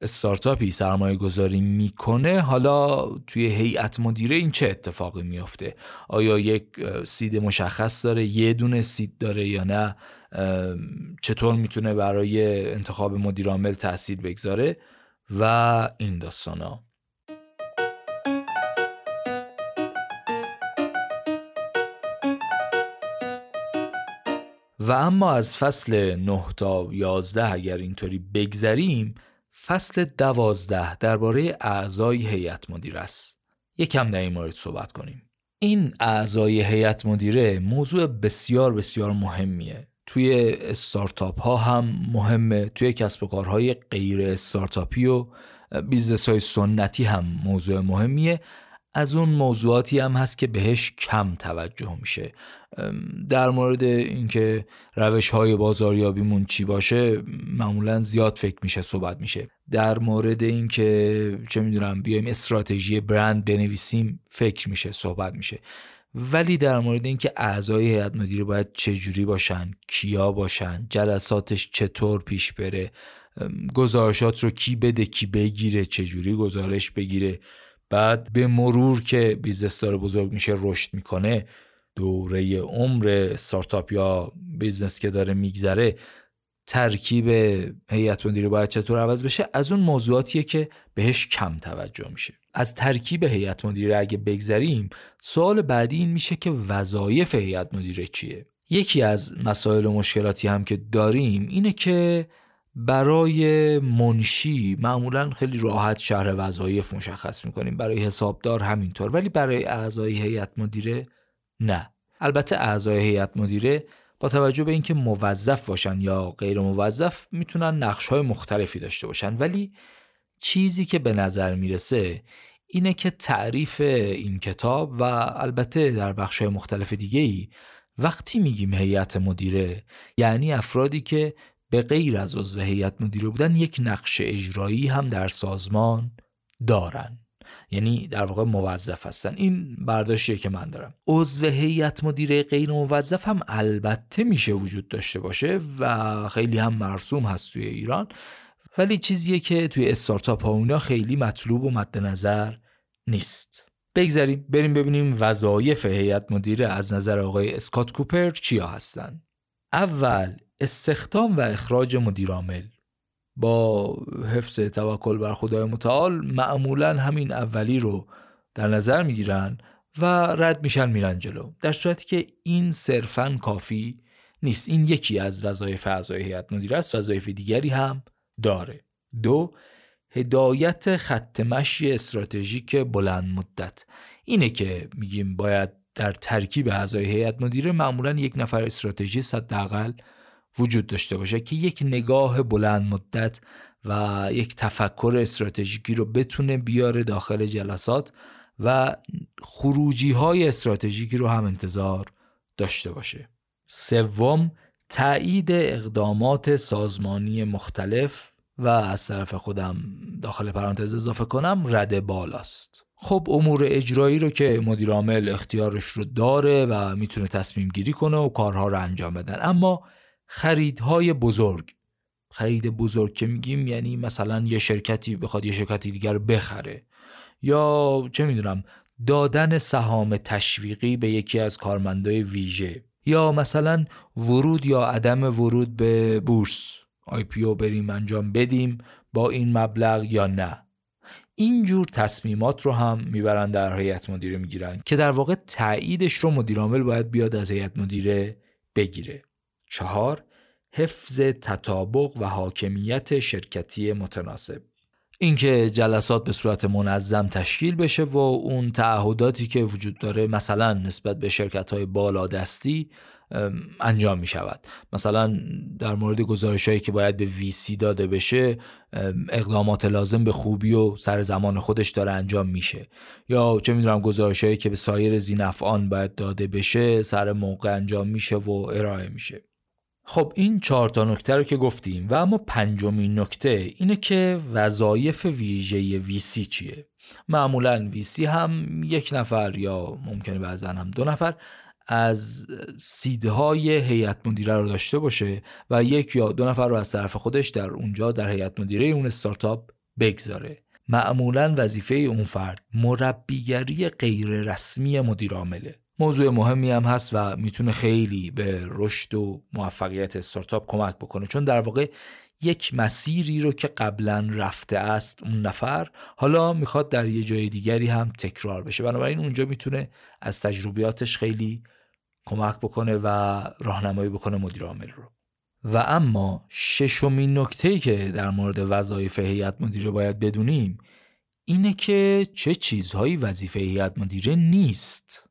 استارتاپی سرمایه گذاری می‌کنه حالا توی هیئت مدیره این چه اتفاقی میافته؟ آیا یک سید مشخص داره یه دونه سید داره یا نه؟ چطور می‌تونه برای انتخاب مدیر عامل تاثیر بگذاره؟ و این داستانا. و اما از فصل 9 تا 11 اگر اینطوری بگذریم فصل 12 درباره اعضای هیئت مدیره است. یکم در این مورد صحبت کنیم. این اعضای هیئت مدیره موضوع بسیار بسیار مهمیه. توی استارتاپ ها هم مهمه توی کسب و کارهای غیر استارتاپی و business های سنتی هم موضوع مهمیه. از اون موضوعاتی هم هست که بهش کم توجه میشه. در مورد اینکه روش های بازاریابیمون چی باشه معمولا زیاد فکر میشه صحبت میشه. در مورد اینکه چه می‌دونم بیایم استراتژی برند بنویسیم فکر میشه صحبت میشه. ولی در مورد اینکه اعضای هیئت مدیره باید چجوری باشن کیا باشن جلساتش چطور پیش بره گزارشات رو کی بده کی بگیره چجوری گزارش بگیره بعد به مرور که business داره بزرگ میشه رشد می‌کنه دوره عمر استارتاپ یا business که داره میگذره ترکیب هیئت مدیره باید چطور عوض بشه؟ از اون موضوعاتیه که بهش کم توجه میشه. از ترکیب هیئت مدیره اگه بگذریم سوال بعدی این میشه که وظایف هیئت مدیره چیه؟ یکی از مسائل و مشکلاتی هم که داریم اینه که برای منشی معمولا خیلی راحت شهر وظایف مشخص می‌کنیم. برای حسابدار همینطور. ولی برای اعضای هیئت مدیره نه. البته اعضای هیئت مدیره با توجه به اینکه موظف باشن یا غیر موظف می‌تونن نقش های مختلفی داشته باشن. ولی چیزی که به نظر می‌رسه اینه که تعریف این کتاب و البته در بخش های مختلف دیگه ای وقتی میگیم هیئت مدیره یعنی افرادی که به غیر از عضو هیئت مدیره بودن یک نقش اجرایی هم در سازمان دارن. یعنی در واقع موظف هستن. این برداشتیه که من دارم. عضو هیئت مدیره غیر موظف هم البته میشه وجود داشته باشه و خیلی هم مرسوم هست توی ایران. ولی چیزیه که توی استارتاپ ها اونا خیلی مطلوب و مد نظر نیست. بگذاریم بریم ببینیم وظایف هیئت مدیره از نظر آقای اسکات کوپر چیا هستن. اول استخدام و اخراج مدیرعامل با حفظ توکل بر خدای متعال معمولا همین اولی رو در نظر می‌گیرن و رد میشن میرن جلو. در صورتی که این صرفا کافی نیست. این یکی از وظایف اعضای هیئت مدیره است وظایف دیگری هم داره. دو هدایت خط مشی استراتژیک بلند مدت. اینه که میگیم باید در ترکیب اعضای هیئت مدیره معمولا یک نفر استراتژی حداقل وجود داشته باشه که یک نگاه بلند مدت و یک تفکر استراتژیکی رو بتونه بیاره داخل جلسات و خروجی های استراتژیکی رو هم انتظار داشته باشه. سوم تایید اقدامات سازمانی مختلف و از طرف خودم داخل پرانتز اضافه کنم رد بالاست. خب امور اجرایی رو که مدیر عامل اختیارش رو داره و می‌تونه تصمیم گیری کنه و کارها رو انجام بدن. اما خریدهای بزرگ. خرید بزرگ که میگیم یعنی مثلا یه شرکتی بخواد یه شرکتی دیگر بخره. یا چه می‌دونم دادن سهام تشویقی به یکی از کارمندای ویژه. یا مثلا ورود یا عدم ورود به بورس. آی پی او بریم انجام بدیم با این مبلغ یا نه. اینجور تصمیمات رو هم می‌برن در هیئت مدیره می‌گیرن که در واقع تاییدش رو مدیرعامل باید بیاد از هیئت مدیره بگیره. چهار حفظ تطابق و حاکمیت شرکتی متناسب. اینکه جلسات به صورت منظم تشکیل بشه و اون تعهداتی که وجود داره مثلا نسبت به شرکت های بالادستی انجام می شود مثلا در مورد گزارش هایی که باید به ویسی داده بشه اقدامات لازم به خوبی و سر زمان خودش داره انجام میشه. یا چه می‌دونم گزارش هایی که به سایر زینفعان باید داده بشه سر موقع انجام میشه و ارائه میشه. خب این چهار تا نکته رو که گفتیم و اما پنجمین نکته اینه که وظایف ویژه ویسی چیه؟ معمولا ویسی هم یک نفر یا ممکنه بعضا هم دو نفر از سیدهای هیئت مدیره رو داشته باشه و یک یا دو نفر رو از طرف خودش در اونجا در هیئت مدیره اون استارتاپ بگذاره. معمولا وظیفه اون فرد مربیگری غیر رسمی مدیر عامله موضوع مهمی هم هست و می‌تونه خیلی به رشد و موفقیت استارتاپ کمک بکنه. چون در واقع یک مسیری رو که قبلا رفته است اون نفر حالا می‌خواد در یه جای دیگری هم تکرار بشه. بنابراین اونجا می‌تونه از تجربیاتش خیلی کمک بکنه و راهنمایی بکنه مدیر عامل رو. و اما ششمین نکته که در مورد وظایف هیئت مدیره باید بدونیم اینه که چه چیزهایی وظیفه هیئت مدیره نیست.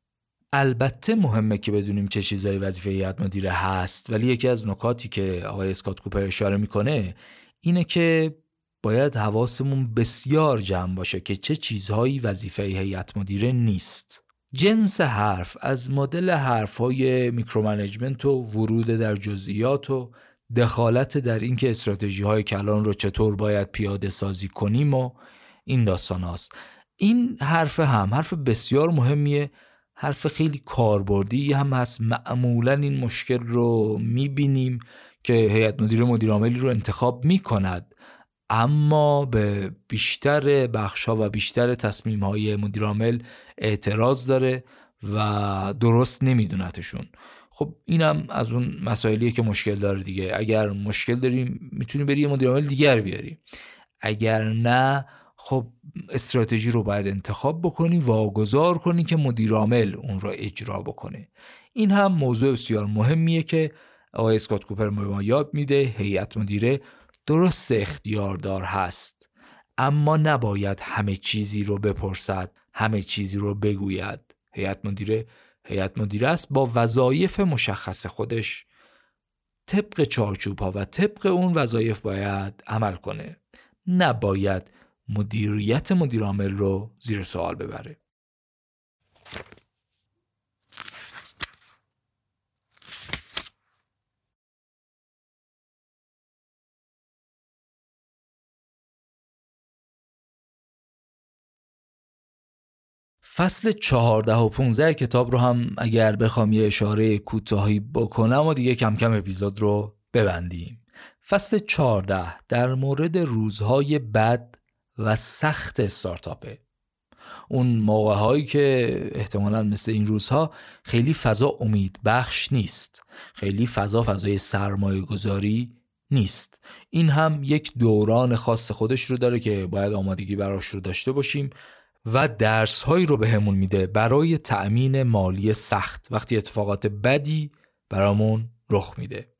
البته مهمه که بدونیم چه چیزهایی وظیفه هیئت مدیره هست ولی یکی از نکاتی که آقای اسکات کوپر اشاره می‌کنه اینه که باید حواسمون بسیار جمع باشه که چه چیزهایی وظیفه هیئت مدیره نیست جنس حرف از مدل حرف های micromanagement و ورود در جزئیات و دخالت در اینکه استراتژی های کلان رو چطور باید پیاده سازی کنیم و این داستان هاست. این حرف هم حرف بسیار مهمیه حرف خیلی کاربردی. هم هست معمولا این مشکل رو می‌بینیم که هیئت مدیره مدیر عاملی رو انتخاب می‌کند. اما به بیشتر بخش ها و بیشتر تصمیم های مدیر عامل اعتراض داره و درست نمیدونتشون. خب اینم از اون مسائلیه که مشکل داره دیگه. اگر مشکل داریم می‌تونیم بری یه مدیر عامل دیگر بیاری اگر نه خب استراتژی رو باید انتخاب بکنی واگذار کنی که مدیر عامل اون رو اجرا بکنه. این هم موضوع بسیار مهمیه که آقای اسکات کوپر ما یاد میده هیئت مدیره درست اختیاردار هست اما نباید همه چیزی رو بپرسد همه چیزی رو بگوید. هیئت مدیره هیئت مدیره است با وظایف مشخص خودش. طبق چارچوب ها و طبق اون وظایف باید عمل کنه. نباید مدیریت مدیرعامل رو زیر سوال ببره. فصل چهارده و 15 کتاب رو هم اگر بخوام یه اشاره کوتاهی بکنم و دیگه کم کم اپیزود رو ببندیم. فصل چهارده در مورد روزهای بد و سخت استارتاپه. اون موقع هایی که احتمالا مثل این روزها خیلی فضا امید بخش نیست. خیلی فضا فضای سرمایه گذاری نیست. این هم یک دوران خاص خودش رو داره که باید آمادگی براش رو داشته باشیم و درس هایی رو بهمون میده برای تأمین مالی سخت. وقتی اتفاقات بدی برامون رخ میده.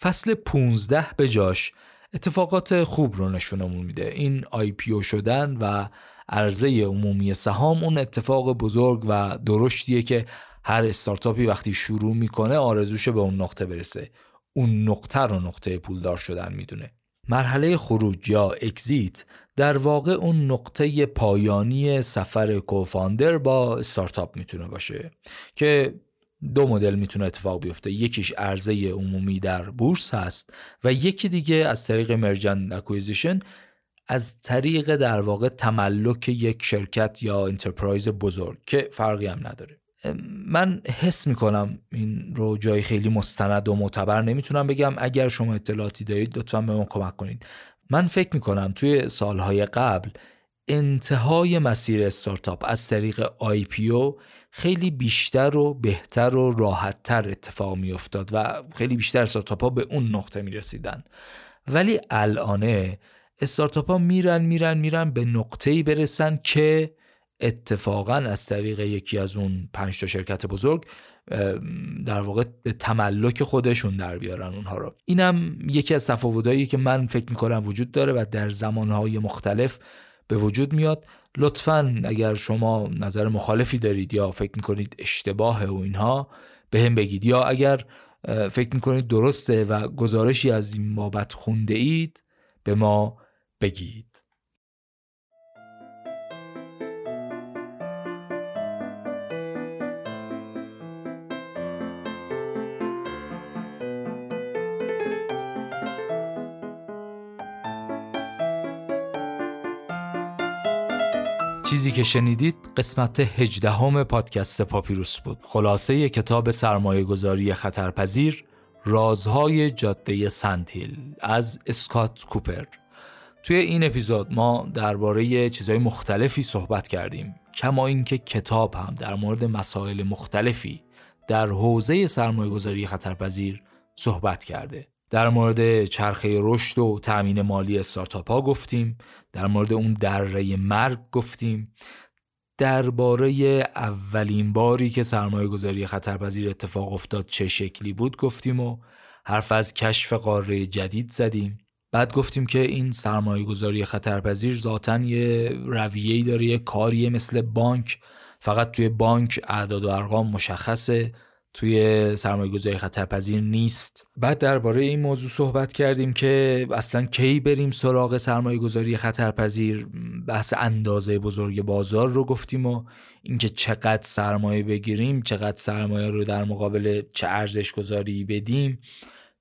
فصل 15 به جاش اتفاقات خوب رو نشونمون میده. این آی پی شدن و عرضه عمومی سهام اون اتفاق بزرگ و درشتیه که هر استارتاپی وقتی شروع می‌کنه آرزوش به اون نقطه برسه. اون نقطه رو نقطه پولدار شدن می‌دونه. مرحله خروج یا exit در واقع اون نقطه پایانی سفر co-founder با استارتاپ می‌تونه باشه که دو مدل می‌تونه اتفاق بیفته. یکیش عرضه عمومی در بورس هست و یکی دیگه از طریق merge and acquisition از طریق در واقع تملک یک شرکت یا enterprise بزرگ که فرقی هم نداره. من حس می‌کنم این رو جای خیلی مستند و معتبر نمی‌تونم بگم. اگر شما اطلاعاتی دارید لطفا به ما کمک کنید. من فکر می‌کنم توی سالهای قبل انتهای مسیر استارتاپ از طریق او خیلی بیشتر و بهتر و راحتتر اتفاق میافتاد و خیلی بیشتر استارتاپ ها به اون نقطه می‌رسیدن. ولی الانه استارتاپ ها میرن میرن میرن به نقطه‌ای برسن که اتفاقا از طریق یکی از اون پنج تا شرکت بزرگ در واقع به تملک خودشون در بیارن اونها رو. اینم یکی از تفاوتایی که من فکر می‌کنم وجود داره و در زمانهای مختلف به وجود میاد. لطفا اگر شما نظر مخالفی دارید یا فکر می‌کنید اشتباه و اینها به هم بگید. یا اگر فکر می‌کنید درسته و گزارشی از این بابت خونده اید به ما بگید. که شنیدید قسمت هجدهم پادکست پاپیروس بود. خلاصه کتاب سرمایه گذاری خطرپذیر رازهای جاده سنتیل از اسکات کوپر. توی این اپیزود ما درباره چیزهای مختلفی صحبت کردیم کما اینکه کتاب هم در مورد مسائل مختلفی در حوزه سرمایه گذاری خطرپذیر صحبت کرده. در مورد چرخه رشد و تأمین مالی استارتاپ ها گفتیم در مورد اون دره مرگ گفتیم. درباره اولین باری که سرمایه گذاری خطرپذیر اتفاق افتاد چه شکلی بود گفتیم و حرف از کشف قاره جدید زدیم. بعد گفتیم که این سرمایه گذاری خطرپذیر ذاتا یه رویه‌ای داره یه کاریه مثل بانک. فقط توی بانک اعداد و ارقام مشخصه. توی سرمایه گذاری خطرپذیر نیست. بعد درباره این موضوع صحبت کردیم که اصلا کی بریم سراغ سرمایه گذاری خطرپذیر؟ بحث اندازه بزرگ بازار رو گفتیم و اینکه چقدر سرمایه بگیریم چقدر سرمایه رو در مقابل چه ارزش گذاری بدیم.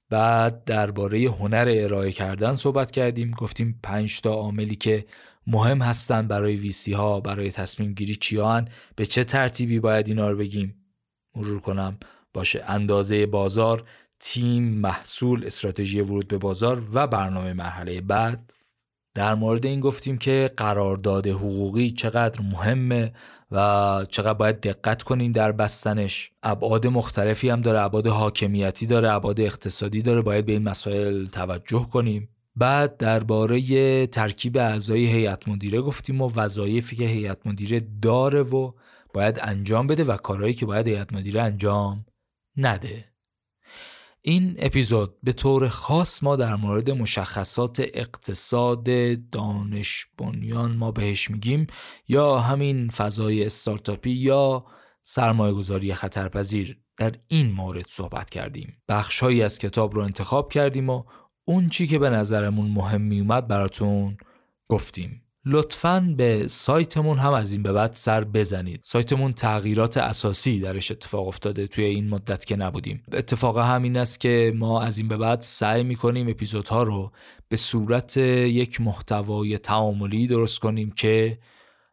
بعد درباره هنر ارائه کردن صحبت کردیم. گفتیم پنج تا عاملی که مهم هستن برای ویسی ها برای تصمیم گیری چیان به چه ترتیبی باید اینا رو بگیم؟ مرور کنم باشه. اندازه بازار تیم محصول استراتژی ورود به بازار و برنامه مرحله بعد. در مورد این گفتیم که قرارداد حقوقی چقدر مهمه و چقدر باید دقت کنیم در بستنش. ابعاد مختلفی هم داره ابعاد حاکمیتی داره ابعاد اقتصادی داره باید به این مسائل توجه کنیم. بعد درباره ترکیب اعضای هیئت مدیره گفتیم و وظایفی که هیئت مدیره داره و باید انجام بده و کارهایی که باید هیئت مدیره انجام نده. این اپیزود به طور خاص ما در مورد مشخصات اقتصاد دانش بنیان ما بهش میگیم یا همین فضای استارتاپی یا سرمایه گذاری خطرپذیر. در این مورد صحبت کردیم. بخشهایی از کتاب رو انتخاب کردیم و اون چی که به نظرمون مهم می اومد براتون گفتیم. لطفا به سایتمون هم از این به بعد سر بزنید. سایتمون تغییرات اساسی درش اتفاق افتاده توی این مدت که نبودیم. اتفاق همین است که ما از این به بعد سعی می‌کنیم اپیزودها رو به صورت یک محتوای تعاملی درست کنیم که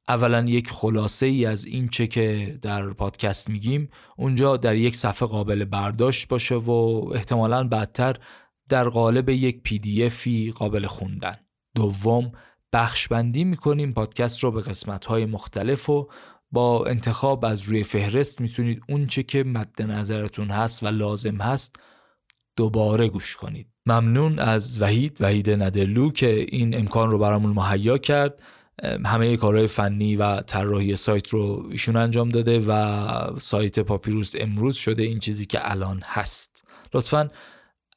اولا یک خلاصه ای از این چه که در پادکست میگیم اونجا در یک صفحه قابل برداشت باشه و احتمالا بعدتر در قالب یک پی دی افی قابل خوندن. دوم بخش بندی می‌کنیم پادکست رو به قسمت های مختلف و با انتخاب از روی فهرست می‌تونید اون چه که مد نظرتون هست و لازم هست دوباره گوش کنید. ممنون از وحید وحید ندرلو که این امکان رو برامون مهیا کرد. همه کارهای فنی و طراحی سایت رو ایشون انجام داده و سایت پاپیروس امروز شده این چیزی که الان هست. لطفا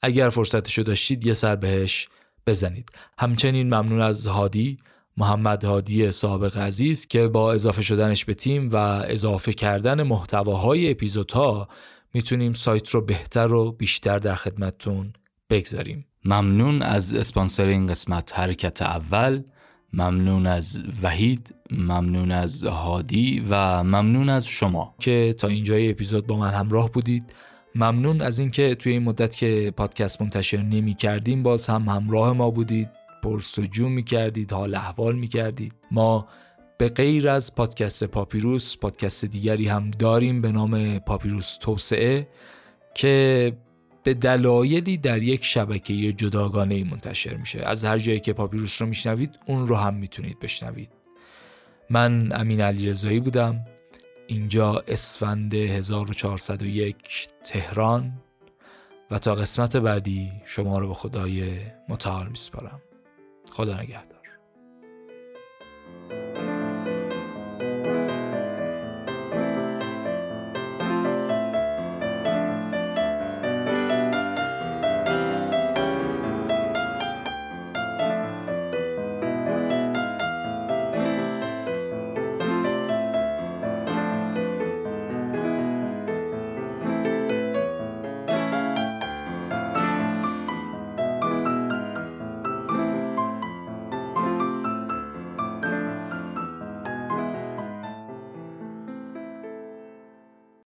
اگر فرصتشو داشتید یه سر بهش بزنید. همچنین ممنون از هادی محمد هادی سابق عزیز که با اضافه شدنش به تیم و اضافه کردن محتواهای اپیزودها می‌تونیم سایت رو بهتر و بیشتر در خدمتتون بگذاریم. ممنون از اسپانسر این قسمت حرکت اول ممنون از وحید ممنون از هادی و ممنون از شما. که تا اینجای اپیزود با من همراه بودید. ممنون از اینکه توی این مدت که پادکست منتشر نمی کردیم باز هم همراه ما بودید پرسجو می کردید حال احوال می کردید ما به غیر از پادکست پاپیروس پادکست دیگری هم داریم به نام پاپیروس توسعه که به دلایلی در یک شبکه جداگانه منتشر میشه. از هر جایی که پاپیروس رو میشنوید اون رو هم می‌تونید بشنوید. من امین علی رضایی بودم. اینجا اسفند 1401 تهران و تا قسمت بعدی شما رو به خدای متعال میسپارم. خدا نگهدار.